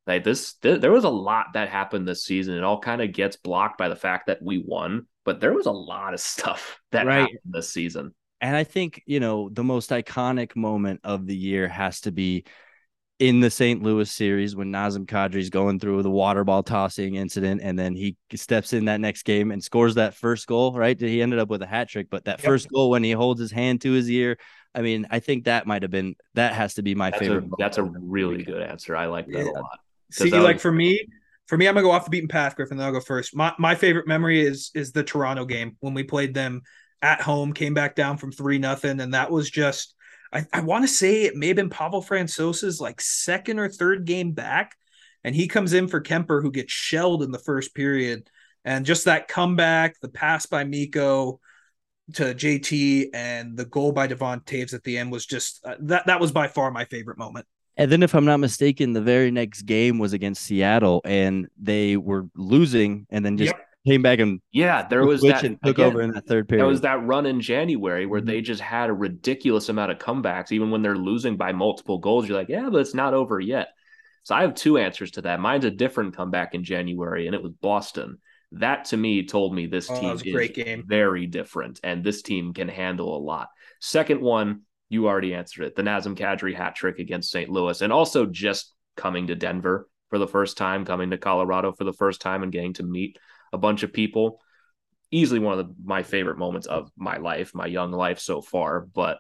Like this, th- there was a lot that happened this season. It all kind of gets blocked by the fact that we won, but there was a lot of stuff that Right. happened this season. And I think, you know, the most iconic moment of the year has to be in the St. Louis series when Nazem Kadri's going through the water ball tossing incident and then he steps in that next game and scores that first goal, right? He ended up with a hat trick, but that Yep. first goal when he holds his hand to his ear, I mean, I think that might have been that has to be my That's favorite. a, that's a moment of the really good answer. I like that Yeah. a lot. See, that like for me, for me, I'm gonna go off the beaten path, Griffin. Then I'll go first. My my favorite memory is is the Toronto game when we played them at home, came back down from three nothing, and that was just I, I want to say it may have been Pavel Francouz's like second or third game back, and he comes in for Kuemper, who gets shelled in the first period, and just that comeback, the pass by Mikko to JT, and the goal by Devon Toews at the end was just uh, that that was by far my favorite moment. And then, if I'm not mistaken, the very next game was against Seattle, and they were losing, and then just Yep. Came back and Yeah, there was that and took again, over in that third period. That was that run in January where Mhm. they just had a ridiculous amount of comebacks, even when they're losing by multiple goals. You're like, yeah, but it's not over yet. So I have two answers to that. Mine's a different comeback in January, and it was Boston. That to me told me this Oh, team was a is great game. very different, and this team can handle a lot. Second one, you already answered it. The Nazem Kadri hat trick against St. Louis, and also just coming to Denver for the first time, coming to Colorado for the first time, and getting to meet a bunch of people. Easily one of the, my favorite moments of my life, my young life so far. But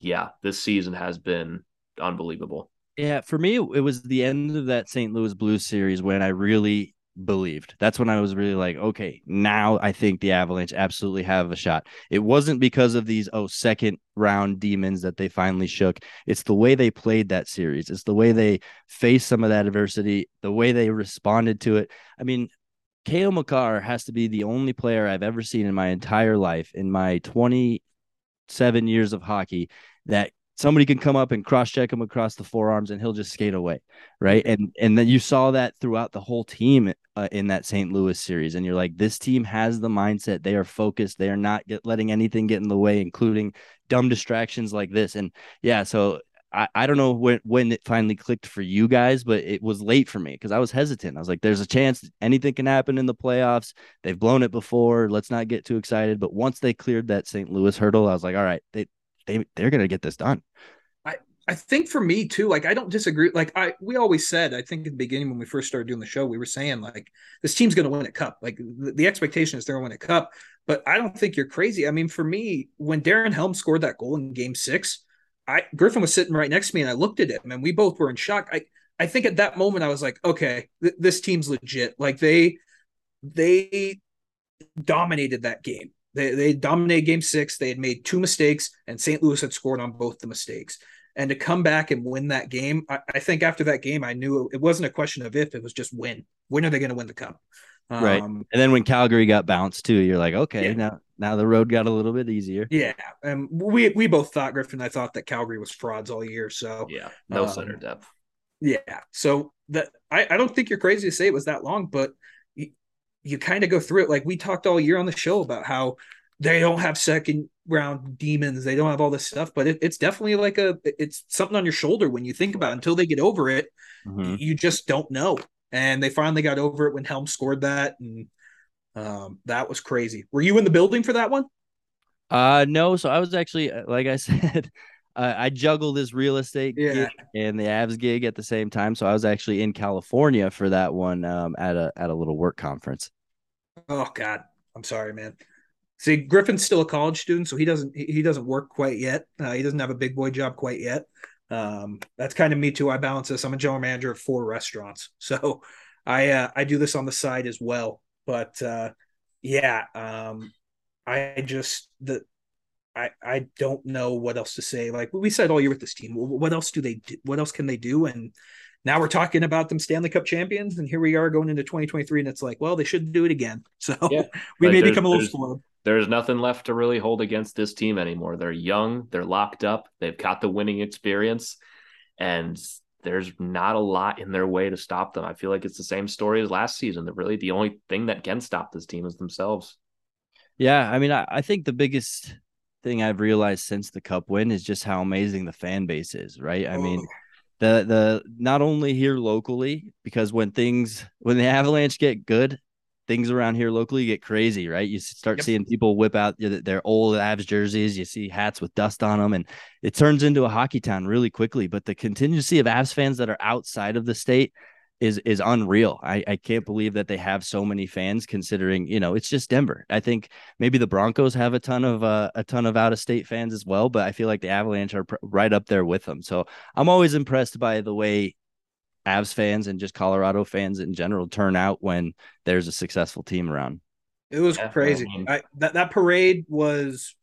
yeah, this season has been unbelievable. Yeah, for me, it was the end of that St. Louis Blues series when I really believed. That's when I was really like, okay, now I think the Avalanche absolutely have a shot. It wasn't because of these oh second round demons that they finally shook. It's the way they played that series. It's the way they faced some of that adversity, the way they responded to it. I mean, Cale Makar has to be the only player I've ever seen in my entire life, in my 27 years of hockey, that somebody can come up and cross check him across the forearms and he'll just skate away right? And and then you saw that throughout the whole team uh, in that St. Louis series and you're like this team has the mindset. They are focused. They are not get, letting anything get in the way including dumb distractions like this. And yeah so I, I don't know when when it finally clicked for you guys but it was late for me because I was hesitant I was like there's a chance anything can happen in the playoffs they've blown it before let's not get too excited but once they cleared that St. Louis hurdle I was like all right they they they're gonna get this done. I I think for me too, like I don't disagree. Like I, we always said, I think at the beginning when we first started doing the show, we were saying like this team's going to win a cup. Like the, the expectation is they're going to win a cup. But I don't think you're crazy. I mean, for me, when Darren Helm scored that goal in Game Six, I Griffin was sitting right next to me, and I looked at him, and we both were in shock. I, I think at that moment I was like, okay, th- this team's legit. Like they, they dominated that game. They they dominated Game Six. They had made two mistakes, and St. Louis had scored on both the mistakes and to come back and win that game I, I, think after that game i knew it wasn't a question of if it was just when when are they going to win the cup um, right and then when calgary got bounced too you're like okay yeah. now now the road got a little bit easier yeah and we we both thought griffin i thought that calgary was frauds all year so yeah no um, center depth yeah so that I, I don't think you're crazy to say it was that long but you, you kind of go through it like we talked all year on the show about how they don't have second round demons. They don't have all this stuff, but it, it's definitely like a it's something on your shoulder when you think about it. Until they get over it, mm-hmm. you just don't know. And they finally got over it when Helm scored that, and um, that was crazy. Were you in the building for that one? Uh, no. So I was actually, like I said, uh, I juggle this real estate yeah. gig and the Avs gig at the same time. So I was actually in California for that one um, at a at a little work conference. Oh God, I'm sorry, man. See, Griffin's still a college student, so he doesn't he doesn't work quite yet. Uh, he doesn't have a big boy job quite yet. Um, that's kind of me too. I balance this. I'm a general manager of four restaurants, so I uh, I do this on the side as well. But uh, yeah, um, I just the I I don't know what else to say. Like we said all year with this team, what else do they do? What else can they do? And now we're talking about them Stanley Cup champions, and here we are going into 2023, and it's like, well, they should do it again. So yeah. we like may become a little slow there's nothing left to really hold against this team anymore. They're young, they're locked up, they've got the winning experience, and there's not a lot in their way to stop them. I feel like it's the same story as last season. That really the only thing that can stop this team is themselves. Yeah, I mean, I, I think the biggest thing I've realized since the cup win is just how amazing the fan base is, right? I mean, oh. the the not only here locally, because when things when the Avalanche get good, things around here locally get crazy, right? You start Yep. seeing people whip out their old Avs jerseys. You see hats with dust on them, and it turns into a hockey town really quickly. But the contingency of Avs fans that are outside of the state is is unreal. I, I can't believe that they have so many fans considering, you know, it's just Denver. I think maybe the Broncos have a ton of uh, a ton of out of state fans as well, but I feel like the Avalanche are pr- right up there with them. So I'm always impressed by the way Avs fans and just Colorado fans in general turn out when there's a successful team around. It was Yeah, crazy. I that that parade was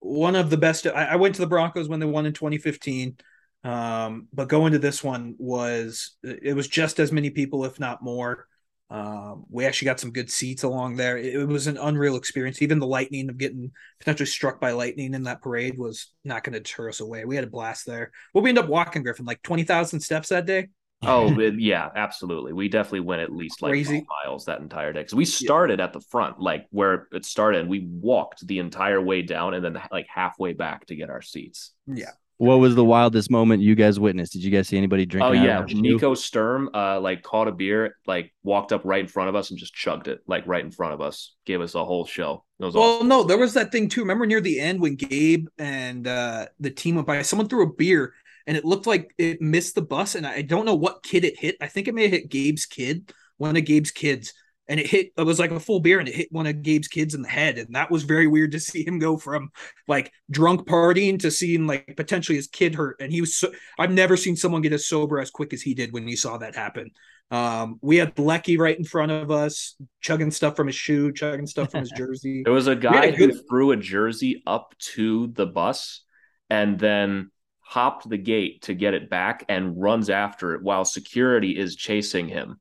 one of the best. I, I went to the Broncos when they won in 2015, um, but going to this one was it was just as many people, if not more. Um, we actually got some good seats along there. It, it was an unreal experience. Even the lightning of getting potentially struck by lightning in that parade was not going to deter us away. We had a blast there. What we ended up walking, Griffin, like 20,000 steps that day. Oh it- yeah, absolutely. We definitely went at least like Crazy. miles that entire day because we started at the front, like where it started. and We walked the entire way down and then like halfway back to get our seats. Yeah. What was the wildest moment you guys witnessed? Did you guys see anybody drinking? Oh out yeah. Nico Sturm, uh, like caught a beer, like walked up right in front of us and just chugged it, like right in front of us. Gave us a whole show. It was Well, awesome. no, there was that thing too. Remember near the end when Gabe and uh, the team went by, someone threw a beer and it looked like it missed the bus. And I don't know what kid it hit. I think it may have hit Gabe's kid, one of Gabe's kids. And it hit, it was like a full beer and it hit one of Gabe's kids in the head. And that was very weird to see him go from like drunk partying to seeing like potentially his kid hurt. And he was so, I've never seen someone get as sober as quick as he did when you saw that happen. Um, we had Lecky right in front of us, chugging stuff from his shoe, chugging stuff from his jersey. There was a guy a who threw a jersey up to the bus and then hopped the gate to get it back and runs after it while security is chasing him.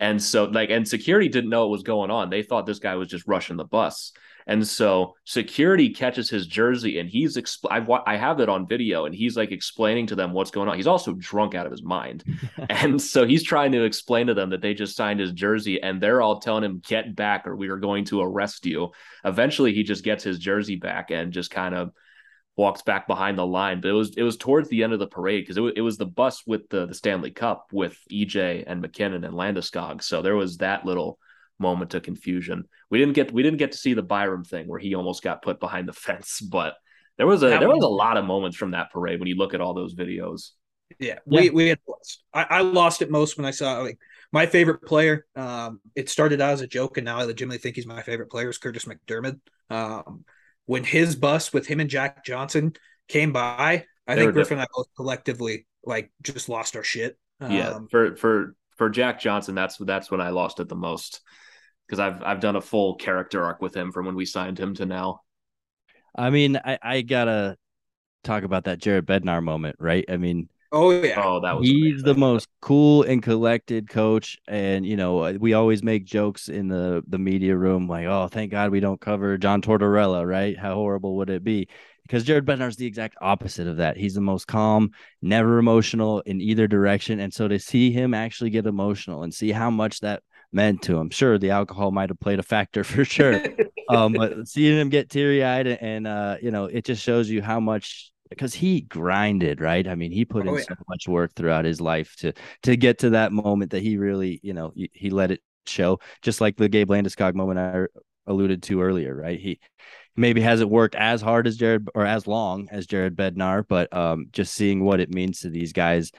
And so, like, and security didn't know what was going on. They thought this guy was just rushing the bus. And so, security catches his jersey, and he's expl- I've I have it on video, and he's like explaining to them what's going on. He's also drunk out of his mind, and so he's trying to explain to them that they just signed his jersey, and they're all telling him, "Get back, or we are going to arrest you." Eventually, he just gets his jersey back and just kind of walks back behind the line. But it was it was towards the end of the parade because it, wa- it was the bus with the the Stanley Cup with EJ and MacKinnon and Landeskog. So there was that little moment of confusion. We didn't get we didn't get to see the Byram thing where he almost got put behind the fence, but there was a That there was was- a lot of moments from that parade when you look at all those videos. Yeah, Yeah. we we had lost. I, I lost it most when I saw like my favorite player. Um, it started out as a joke, and now I legitimately think he's my favorite player. Is Kurtis MacDermid. Um, when his bus with him and Jack Johnson came by, I They think Griffin and I both collectively like just lost our shit. yeah, Um, for for for Jack Johnson, that's that's when I lost it the most because I've I've done a full character arc with him from when we signed him to now. I mean, I, I gotta talk about that Jared Bednar moment, right? I mean, oh yeah, Oh, that was he's the most cool and collected coach and you know we always make jokes in the the media room like oh thank god we don't cover john tortorella right? How horrible would it be? Because jared bednar's the exact opposite of that. He's the most calm never emotional in either direction and so to see him actually get emotional and see how much that meant to him sure the alcohol might have played a factor for sure um but seeing him get teary-eyed and uh you know it just shows you how much because he grinded right i mean he put Oh, in yeah. so much work throughout his life to to get to that moment that he really you know he, he let it show just like the gabe landeskog moment i alluded to earlier right he maybe hasn't worked as hard as jared or as long as jared bednar but um just seeing what it means to these guys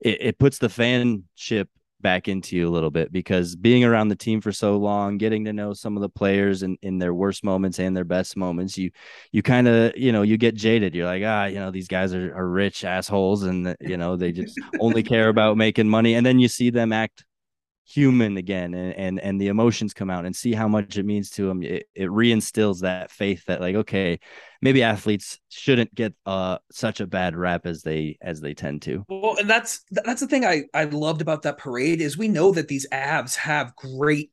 it, it puts the fanship back into you a little bit because being around the team for so long, getting to know some of the players in, in their worst moments and their best moments, you you kind of you know you get jaded. You're like ah you know these guys are, are rich assholes and you know they just only care about making money, and then you see them act human again and, and and the emotions come out and see how much it means to them it, it reinstills that faith that like okay maybe athletes shouldn't get uh such a bad rap as they as they tend to Well, and that's that's the thing I I loved about that parade is we know that these Avs have great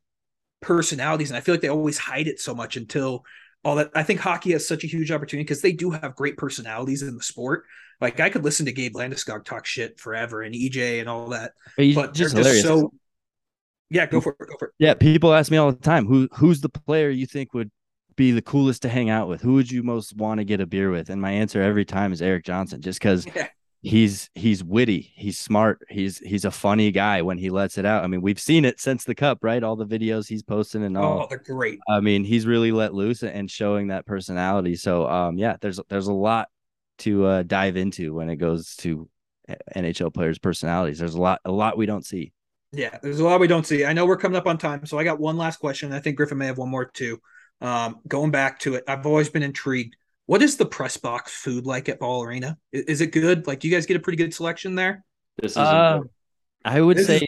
personalities, and I feel like they always hide it so much until all that. I think hockey has such a huge opportunity because they do have great personalities in the sport. Like I could listen to Gabe Landeskog talk shit forever and EJ and all that, but they're just so. Yeah, go for it. Go for it. Yeah, people ask me all the time, who who's the player you think would be the coolest to hang out with? Who would you most want to get a beer with? And my answer every time is Erik Johnson, just because Yeah. he's he's witty, he's smart, he's he's a funny guy when he lets it out. I mean, we've seen it since the cup, right? All the videos he's posting and all. Oh, they're great. I mean, he's really let loose and showing that personality. So, um, yeah, there's there's a lot to uh, dive into when it goes to NHL players' personalities. There's a lot a lot we don't see. Yeah, there's a lot we don't see. I know we're coming up on time, so I got one last question. I think Griffin may have one more too. Um, going back to it, I've always been intrigued. What is the press box food like at Ball Arena? Is, is it good? Like, do you guys get a pretty good selection there? This is Uh, I would This say is-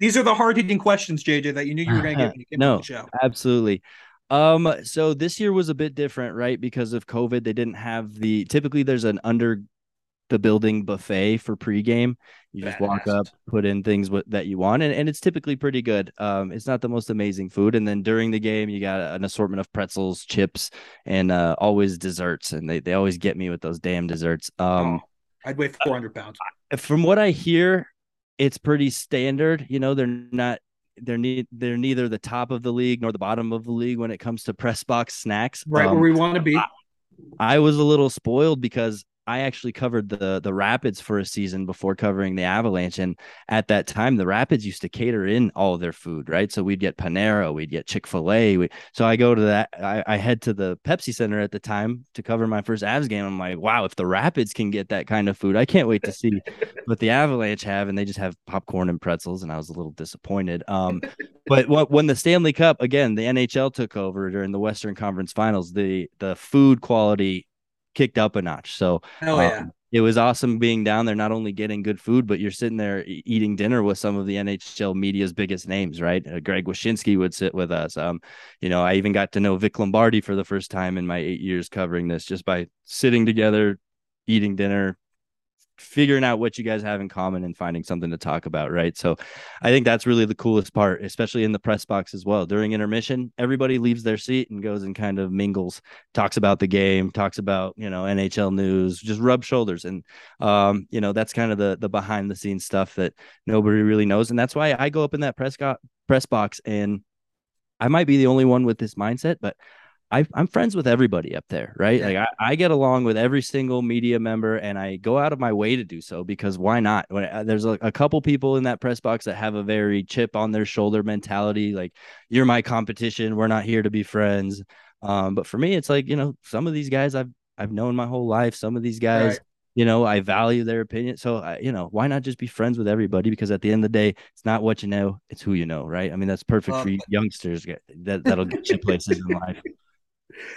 These are the hard hitting questions, JJ, that you knew you were going to get when you came No. on the show. Absolutely. Um, so this year was a bit different, right? Because of COVID, they didn't have the typically there's an under the building buffet for pregame. You just walk up, put in things what, that you want, and, and it's typically pretty good. Um, it's not the most amazing food. And then during the game, you got an assortment of pretzels, chips, and uh, always desserts. And they, they always get me with those damn desserts. Um, Oh, I'd weigh 400 pounds. from what I hear, it's pretty standard. You know, they're not they're ne- they're neither the top of the league nor the bottom of the league when it comes to press box snacks. Right Um, where we want to be. I was a little spoiled because I actually covered the the Rapids for a season before covering the Avalanche, and at that time, the Rapids used to cater in all their food, right? So we'd get Panera, we'd get Chick Fil A. So I go to that. I, I head to the Pepsi Center at the time to cover my first Avs game. I'm like, wow, if the Rapids can get that kind of food, I can't wait to see what the Avalanche have, and they just have popcorn and pretzels, and I was a little disappointed. Um, but when the Stanley Cup again, the NHL took over during the Western Conference Finals, the the food quality kicked up a notch. So yeah. um, it was awesome being down there, not only getting good food, but you're sitting there eating dinner with some of the NHL media's biggest names, right? Uh, Greg Wyshynski would sit with us. Um, you know, I even got to know Vic Lombardi for the first time in my eight years covering this, just by sitting together, eating dinner, figuring out what you guys have in common and finding something to talk about, right? So I think that's really the coolest part, especially in the press box as well. During intermission, everybody leaves their seat and goes and kind of mingles, talks about the game, talks about, you know, NHL news, just rub shoulders. And um, you know, that's kind of the the behind the scenes stuff that nobody really knows. And that's why I go up in that press press box and I might be the only one with this mindset, but I, I'm friends with everybody up there, right? Like I, I get along with every single media member, and I go out of my way to do so because why not? When uh, there's a, a couple people in that press box that have a very chip on their shoulder mentality, like you're my competition, we're not here to be friends. Um, but for me, it's like you know, some of these guys I've I've known my whole life. Some of these guys, Right. you know, I value their opinion. So I, you know, why not just be friends with everybody? Because at the end of the day, it's not what you know, it's who you know, right? I mean, that's perfect Love for you youngsters. That that'll get you places in life.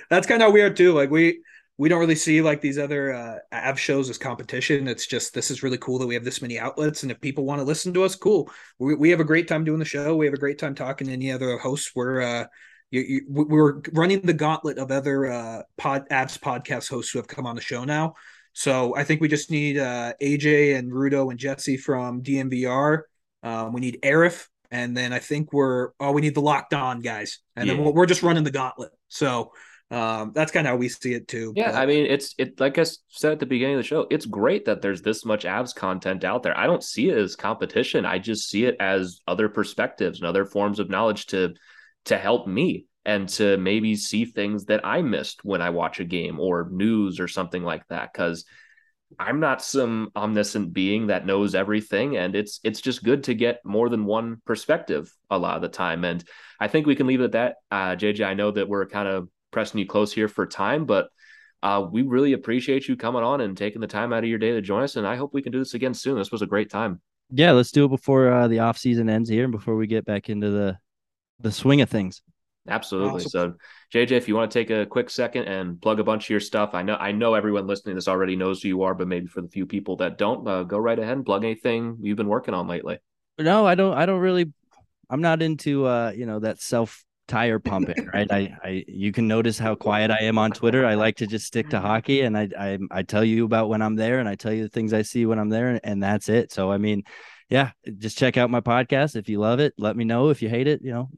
That's kind of weird too. Like we we don't really see like these other uh av shows as competition. It's just this is really cool that we have this many outlets, and if people want to listen to us, cool. We we have a great time doing the show. We have a great time talking to any other hosts. We're uh you, you, we- we're running the gauntlet of other uh pod Avs podcast hosts who have come on the show now. So I think we just need uh AJ and Rudo and Jesse from DNVR. Um, we need Aarif, and then I think we're oh we need the locked on guys, and then Yeah. we're, we're just running the gauntlet. So um, that's kind of how we see it too. Yeah, But- I mean, it's it like I said at the beginning of the show. It's great that there's this much Avs content out there. I don't see it as competition. I just see it as other perspectives and other forms of knowledge to to help me and to maybe see things that I missed when I watch a game or news or something like that. Because I'm not some omniscient being that knows everything, and it's it's just good to get more than one perspective a lot of the time. And I think we can leave it at that. Uh, JJ, I know that we're kind of pressing you close here for time, but uh, we really appreciate you coming on and taking the time out of your day to join us. And I hope we can do this again soon. This was a great time. Yeah, let's do it before uh, the off season ends here and before we get back into the the swing of things. Absolutely. Awesome. So, JJ, if you want to take a quick second and plug a bunch of your stuff, I know I know everyone listening to this already knows who you are, but maybe for the few people that don't, uh, go right ahead and plug anything you've been working on lately. No, I don't. I don't really. I'm not into uh, you know, that self tire pumping, right? I, I, you can notice how quiet I am on Twitter. I like to just stick to hockey, and I, I, I tell you about when I'm there, and I tell you the things I see when I'm there, and, and that's it. So, I mean, yeah, just check out my podcast if you love it. Let me know if you hate it. You know,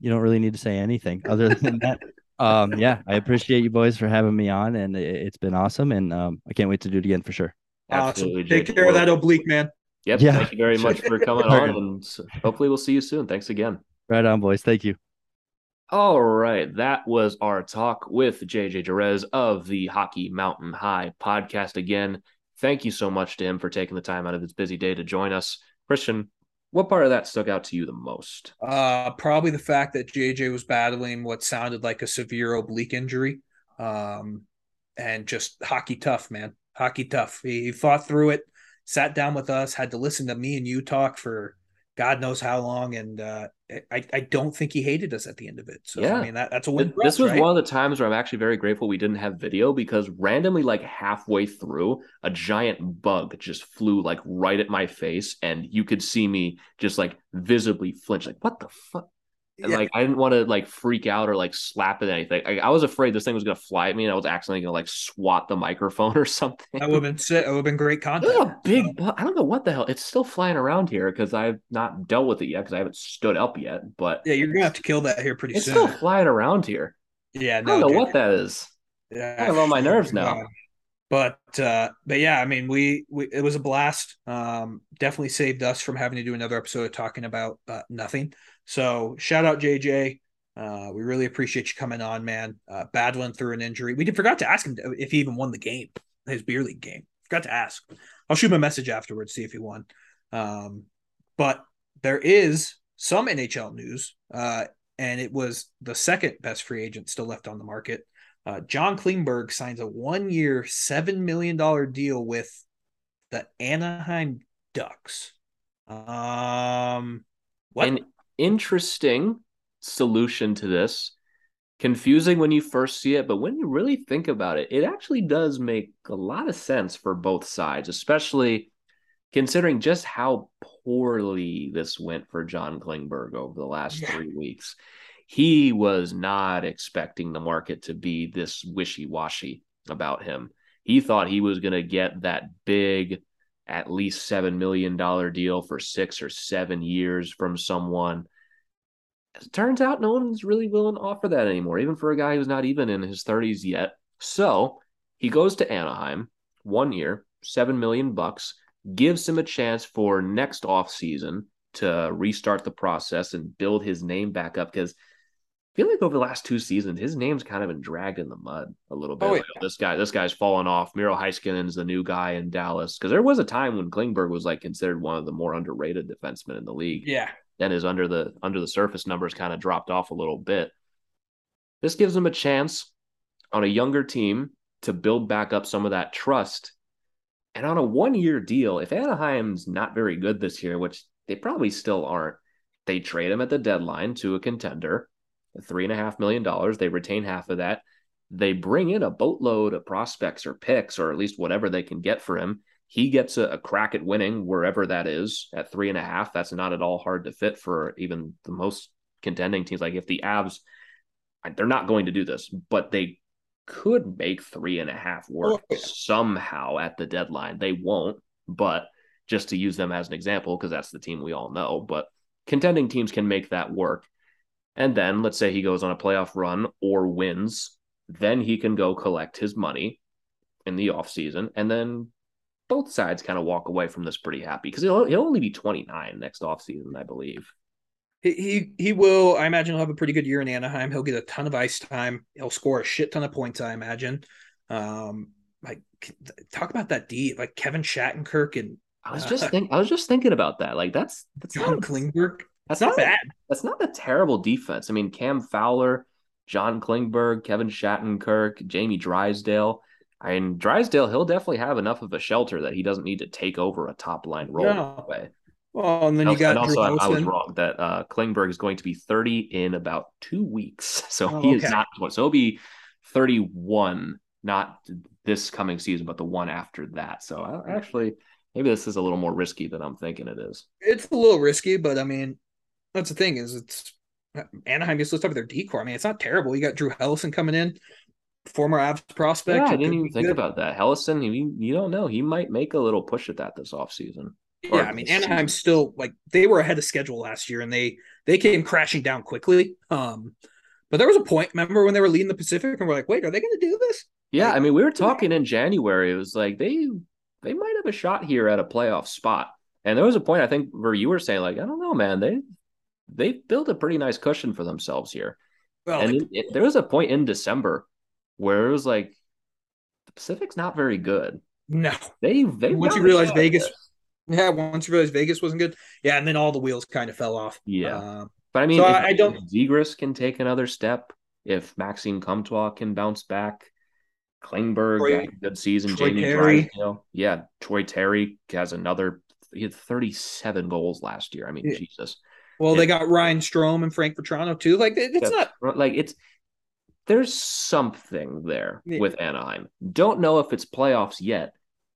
you don't really need to say anything other than that. Um, yeah, I appreciate you boys for having me on, and it, it's been awesome, and um, I can't wait to do it again for sure. Absolutely, awesome. Take JJ. care of that oblique, man. Yep. Yeah. Thank you very much for coming on, and hopefully we'll see you soon. Thanks again. Right on, boys. Thank you. All right, that was our talk with JJ Jerez of the Hockey Mountain High podcast. Again, thank you so much to him for taking the time out of his busy day to join us. Christian, what part of that stuck out to you the most? Uh, probably the fact that JJ was battling what sounded like a severe oblique injury. Um, and just hockey tough, man. Hockey tough. He, he fought through it, sat down with us, had to listen to me and you talk for God knows how long, and uh, I, I don't think he hated us at the end of it. So Yeah. I mean that that's a win. This us, was right? one of the times where I'm actually very grateful we didn't have video because randomly, like halfway through, a giant bug just flew like right at my face, and you could see me just like visibly flinch, like what the fuck. And Yeah. like I didn't want to like freak out or like slap at anything. I, I was afraid this thing was gonna fly at me, and I was accidentally gonna like swat the microphone or something. That would have been sick. It would have been great content. a big. I don't know what the hell. It's still flying around here because I've not dealt with it yet because I haven't stood up yet. But Yeah, you're gonna have to kill that here pretty it's soon. It's still flying around here. yeah, I don't know dude. what that is. Yeah, I have on my nerves now. But uh, but yeah, I mean, we, we it was a blast. Um, definitely saved us from having to do another episode of talking about uh, nothing. So shout out JJ. Uh, we really appreciate you coming on, man. Uh, battling through an injury. We did forgot to ask him if he even won the game, his beer league game. Forgot to ask. I'll shoot him a message afterwards, see if he won. Um, but there is some NHL news, uh, and it was the second best free agent still left on the market. Uh, John Klingberg signs a one-year, seven million dollar deal with the Anaheim Ducks. Um, what? An interesting solution to this. Confusing when you first see it, but when you really think about it, it actually does make a lot of sense for both sides, especially considering just how poorly this went for John Klingberg over the last Yeah. three weeks. He was not expecting the market to be this wishy washy about him. He thought he was going to get that big, at least $7 million deal for six or seven years from someone. As it turns out, no one's really willing to offer that anymore, even for a guy who's not even in his 30s yet. So he goes to Anaheim, one year, seven million bucks, gives him a chance for next offseason to restart the process and build his name back up. Because feel like over the last two seasons, his name's kind of been dragged in the mud a little bit. Oh, Like, this guy, this guy's fallen off. Miro Heiskanen's the new guy in Dallas. Because there was a time when Klingberg was like considered one of the more underrated defensemen in the league yeah, then his under the under the surface numbers kind of dropped off a little bit. This gives him a chance on a younger team to build back up some of that trust. And on a one year deal, if Anaheim's not very good this year, which they probably still aren't, they trade him at the deadline to a contender, three and a half million dollars. They retain half of that. They bring in a boatload of prospects or picks, or at least whatever they can get for him. He gets a, a crack at winning wherever that is at three and a half. That's not at all hard to fit for even the most contending teams. Like if the Avs, they're not going to do this, but they could make three and a half work Oh, somehow at the deadline. They won't, but just to use them as an example, because that's the team we all know. But contending teams can make that work. And then let's say he goes on a playoff run or wins, then he can go collect his money in the offseason. And then both sides kind of walk away from this pretty happy because he'll, he'll only be 29 next offseason, I believe. he, he he will. I imagine he'll have a pretty good year in Anaheim. He'll get a ton of ice time. He'll score a shit ton of points. I imagine. Um, like talk about that D, like Kevin Shattenkirk and I was just think I was just thinking about that. Like that's that's John not Klingberg. That's not bad. That's not a terrible defense. I mean, Cam Fowler, John Klingberg, Kevin Shattenkirk, Jamie Drysdale. I mean, Drysdale, he'll definitely have enough of a shelter that he doesn't need to take over a top line role. Way. Well, and then you And got also, I, I was wrong that uh, Klingberg is going to be 30 in about two weeks. So Oh, he is not, so he'll be 31, not this coming season, but the one after that. So I, actually, maybe this is a little more risky than I'm thinking it is. It's a little risky, but I mean, that's the thing is it's Anaheim gets lists up with their decor. I mean, it's not terrible. You got Drew Helleson coming in, former Avs prospect. Yeah, I didn't even think good. about that. Helleson, you, you don't know. He might make a little push at that this offseason. Yeah, I mean Anaheim's still like they were ahead of schedule last year and they they came crashing down quickly. Um but there was a point, remember when they were leading the Pacific and we're like, wait, are they gonna do this? Yeah, I mean, we were talking in January. It was like they they might have a shot here at a playoff spot. And there was a point I think where you were saying, like, I don't know, man, they they built a pretty nice cushion for themselves here. Well, and like, it, it- there was a point in December where it was like the Pacific's not very good. No. They they once you realize Vegas, yeah, once you realize Vegas wasn't good, yeah, and then all the wheels kind of fell off. Yeah, Um, but I mean, so if, I- I don't- Zegras can take another step. If Maxime Comtois can bounce back, Klingberg Troy- good season. Troy Jamie Terry. Drysdale, yeah, Troy Terry has another. He had 37 goals last year. I mean, Yeah. Jesus. Well, they got Ryan Strome and Frank Vatrano too. Like it- it's Yeah, not. like it's there's something there Yeah. with Anaheim. Don't know if it's playoffs yet,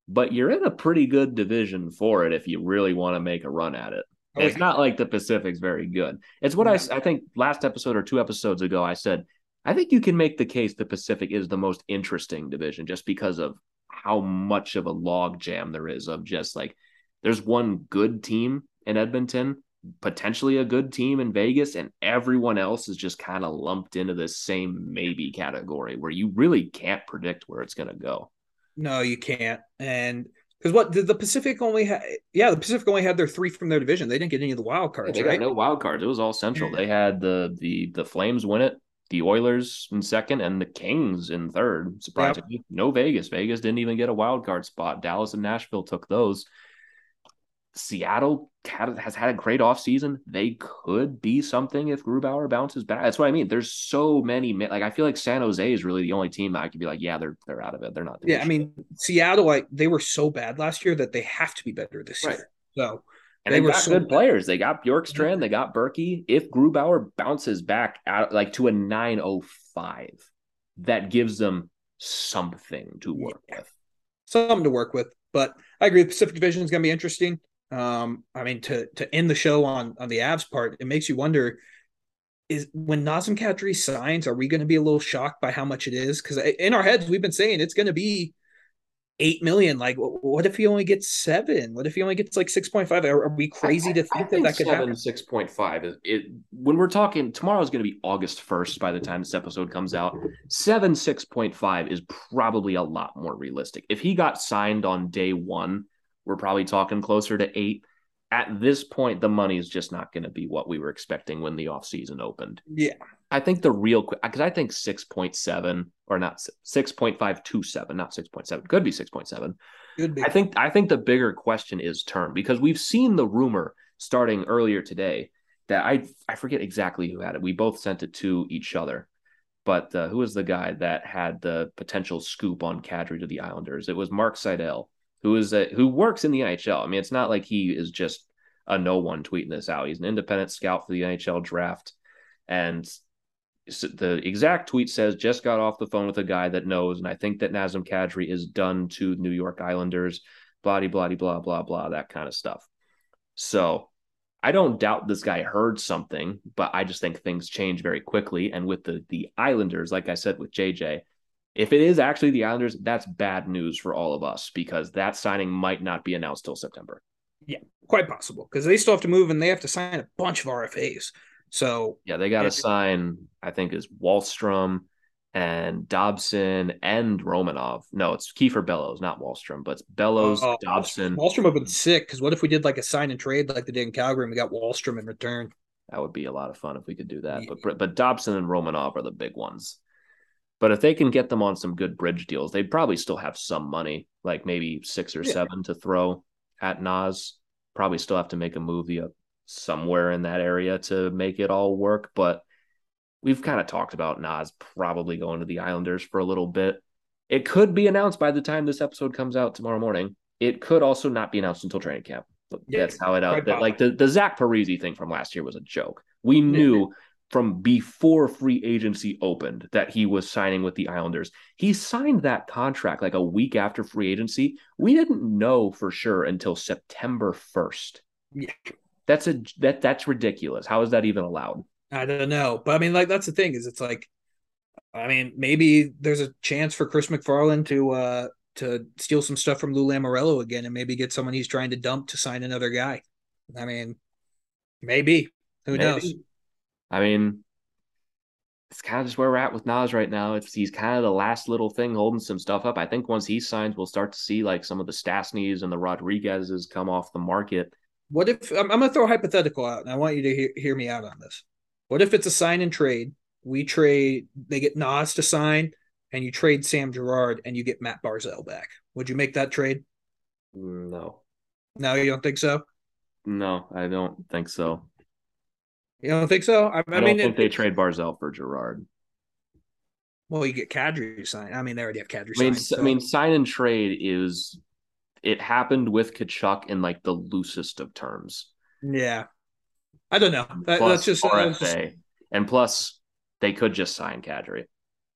but you're in a pretty good division for it if you really want to make a run at it. Oh, it's yeah. not like the Pacific's very good. It's what I I I think last episode or two episodes ago I said I think you can make the case the Pacific is the most interesting division just because of how much of a log jam there is of just like there's one good team in Edmonton, potentially a good team in Vegas, and everyone else is just kind of lumped into this same maybe category where you really can't predict where it's going to go. No, you can't. And because what did the Pacific only had? Yeah, the Pacific only had their three from their division. They didn't get any of the wild Yeah, cards, they right? got no wild cards. It was all central. Mm. They had the the the Flames win it, the Oilers in second, and the Kings in third. Surprisingly, no Vegas. Vegas didn't even get a wild card spot. Dallas and Nashville took those. Seattle has had a great offseason. They could be something if Grubauer bounces back. That's what I mean. There's so many. Like I feel like San Jose is really the only team that I could be like, yeah, they're they're out of it. They're not. doing Yeah, I mean Seattle, like they were so bad last year that they have to be better this Right. year. So And They they were got so good bad. players. They got Bjorkstrand, they got Berkey. If Grubauer bounces back out like to a 905, that gives them something to work Yeah. with. something to work with. But I agree, the Pacific Division is going to be interesting. Um, I mean, to to end the show on on the Avs part, it makes you wonder: is when Nazem Kadri signs, are we going to be a little shocked by how much it is? Because in our heads, we've been saying it's going to be eight million. Like, wh- what if he only gets seven? What if he only gets like six point five? Are, we crazy to think that that could seven, happen? Six point five is it. When we're talking tomorrow is going to be August first. By the time this episode comes out, seven six point five is probably a lot more realistic. If he got signed on day one, we're probably talking closer to eight. At this point, the money is just not going to be what we were expecting when the offseason opened. Yeah, I think the real because I think six point seven or not six point five two seven, not six point seven, could be six point seven. could be. I think I think the bigger question is term because we've seen the rumor starting earlier today that I I forget exactly who had it. We both sent it to each other, but uh, who was the guy that had the potential scoop on Kadri to the Islanders? It was Mark Seidel, who is a, who works in the NHL. I mean, it's not like he is just a no one tweeting this out. He's an independent scout for the NHL draft, and the exact tweet says just got off the phone with a guy that knows, and I think that Nazem Kadri is done to New York Islanders, blah blah blah blah blah that kind of stuff. So I don't doubt this guy heard something, but I just think things change very quickly. And with the the Islanders, like I said with JJ, if it is actually the Islanders, that's bad news for all of us because that signing might not be announced till September. Yeah, quite possible because they still have to move and they have to sign a bunch of RFAs. So Yeah, they got to sign. I think is Wahlstrom and Dobson and Romanov. No, it's Kiefer Bellows, not Wahlstrom, but it's Bellows, uh, Dobson. Wahlstrom would have been sick because what if we did like a sign and trade like they did in Calgary and we got Wahlstrom in return? That would be a lot of fun if we could do that. Yeah. But but Dobson and Romanov are the big ones. But if they can get them on some good bridge deals, they'd probably still have some money, like maybe six or Yeah. seven to throw at Nas. Probably still have to make a movie up somewhere in that area to make it all work. But we've kind of talked about Nas probably going to the Islanders for a little bit. It could be announced by the time this episode comes out tomorrow morning. It could also not be announced until training camp. But Yeah, that's how it out. That, like the, the Zach Parise thing from last year was a joke. We knew from before free agency opened that he was signing with the Islanders. He signed that contract like a week after free agency. We didn't know for sure until September 1st. Yeah. That's a that that's ridiculous. How is that even allowed? I don't know, but I mean, like that's the thing is, it's like, I mean, maybe there's a chance for Chris MacFarland to uh to steal some stuff from Lou Lamoriello again, and maybe get someone he's trying to dump to sign another guy. I mean, maybe who Maybe. knows? I mean, it's kind of just where we're at with Nas right now. It's he's kind of the last little thing holding some stuff up. I think once he signs, we'll start to see like some of the Stastnys and the Rodrigues's come off the market. What if I'm, I'm going to throw a hypothetical out, and I want you to hear, hear me out on this. What if it's a sign and trade? We trade, they get Nas to sign, and you trade Sam Girard and you get Matt Barzal back. Would you make that trade? Mm, no, No, you don't think so. no, I don't think so. You don't think so? I, I, I, don't mean, think it- they trade Barzal for Girard. well, you get Kadri signed. I mean, they already have Kadri I mean, signed. s- I so- mean, sign and trade is it happened with Tkachuk in like the loosest of terms. yeah. I don't know. That, that's just, uh, just- RFA, and plus they could just sign Kadri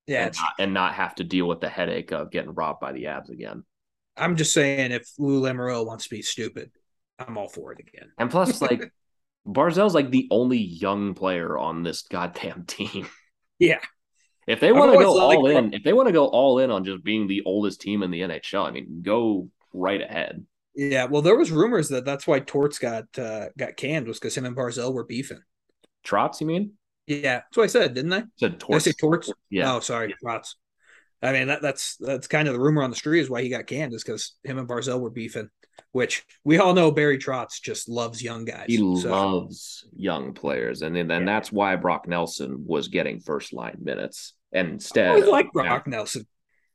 yeah. and not, and not have to deal with the headache of getting robbed by the Avs again. I'm just saying, if Lou Lamoriello wants to be stupid, I'm all for it again. And plus, like Barzal's like the only young player on this goddamn team. Yeah. If they want to go all liked in, if they want to go all in on just being the oldest team in the NHL, I mean, go right ahead. Yeah, well, there was rumors that that's why Torts got uh, got canned was because him and Barzal were beefing. Trotz, you mean? Yeah, that's what I said, didn't I? Said Did I say Torts. Torts? Yeah. Oh, sorry, Trotz. I mean, that, that's that's kind of the rumor on the street is why he got canned is because him and Barzell were beefing. Which we all know Barry Trotz just loves young guys. He So, loves young players, and then and Yeah. that's why Brock Nelson was getting first line minutes. And I instead, of- like Brock Nelson.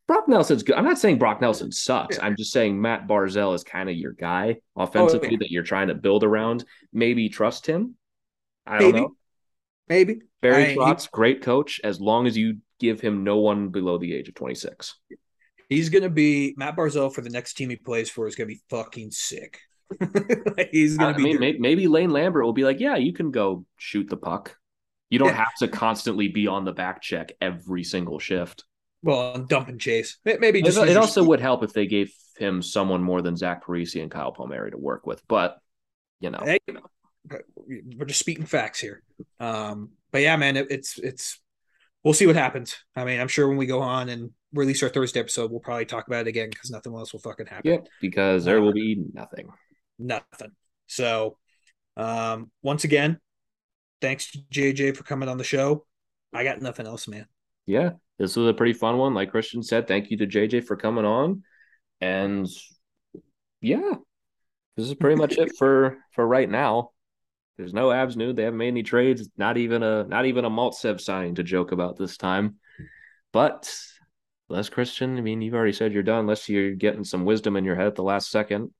Brock Nelson's good. I'm not saying Brock Nelson sucks. Yeah. I'm just saying Matt Barzal is kind of your guy offensively Oh, yeah. that you're trying to build around. Maybe trust him. I don't know. Maybe Barry I- he- Trotz, great coach, as long as you give him no one below the age of 26. He's gonna be Matt Barzal for the next team he plays for is gonna be fucking sick. he's gonna be mean, maybe, maybe Lane Lambert will be like, yeah, you can go shoot the puck. You don't Yeah. have to constantly be on the back check every single shift. well dump and chase. Maybe It, just it use also speed. would help if they gave him someone more than Zach Parise and Kyle Palmieri to work with. But, you know, Hey, we're just speaking facts here. Um, but yeah, man, it, it's it's we'll see what happens. I mean, I'm sure when we go on and release our Thursday episode, we'll probably talk about it again because nothing else will fucking happen. yeah, because there will be nothing. Nothing. So, um, once again, thanks to JJ for coming on the show. I got nothing else, man. yeah, this was a pretty fun one. Like Christian said, thank you to JJ for coming on. And yeah, this is pretty much it for for right now. There's no Avs new. They haven't made any trades. Not even a not even a Maltsev signing to joke about this time. But Les Christian, I mean, you've already said you're done unless you're getting some wisdom in your head at the last second.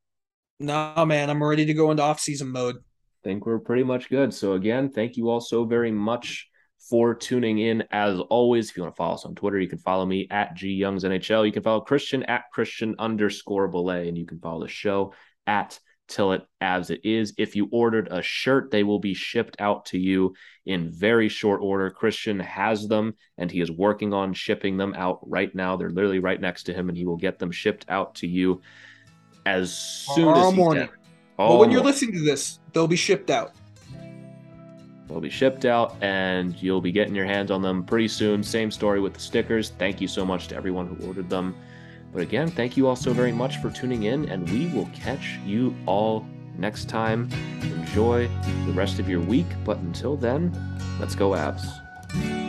No, man, I'm ready to go into off season mode. I think we're pretty much good. So again, thank you all so very much for tuning in. As always, if you want to follow us on Twitter, you can follow me at G Youngs NHL. You can follow Christian at Christian underscore Bolle, and you can follow the show at Tell It Avs It Is. If you ordered a shirt, they will be shipped out to you in very short order. Christian has them and he is working on shipping them out right now. They're literally right next to him, and he will get them shipped out to you as soon Tomorrow as he morning. can. but All when you're listening to this, they'll be shipped out. They'll be shipped out and you'll be getting your hands on them pretty soon. Same story with the stickers. Thank you so much to everyone who ordered them. But again, thank you all so very much for tuning in, and we will catch you all next time. Enjoy the rest of your week, but until then, let's go, Avs.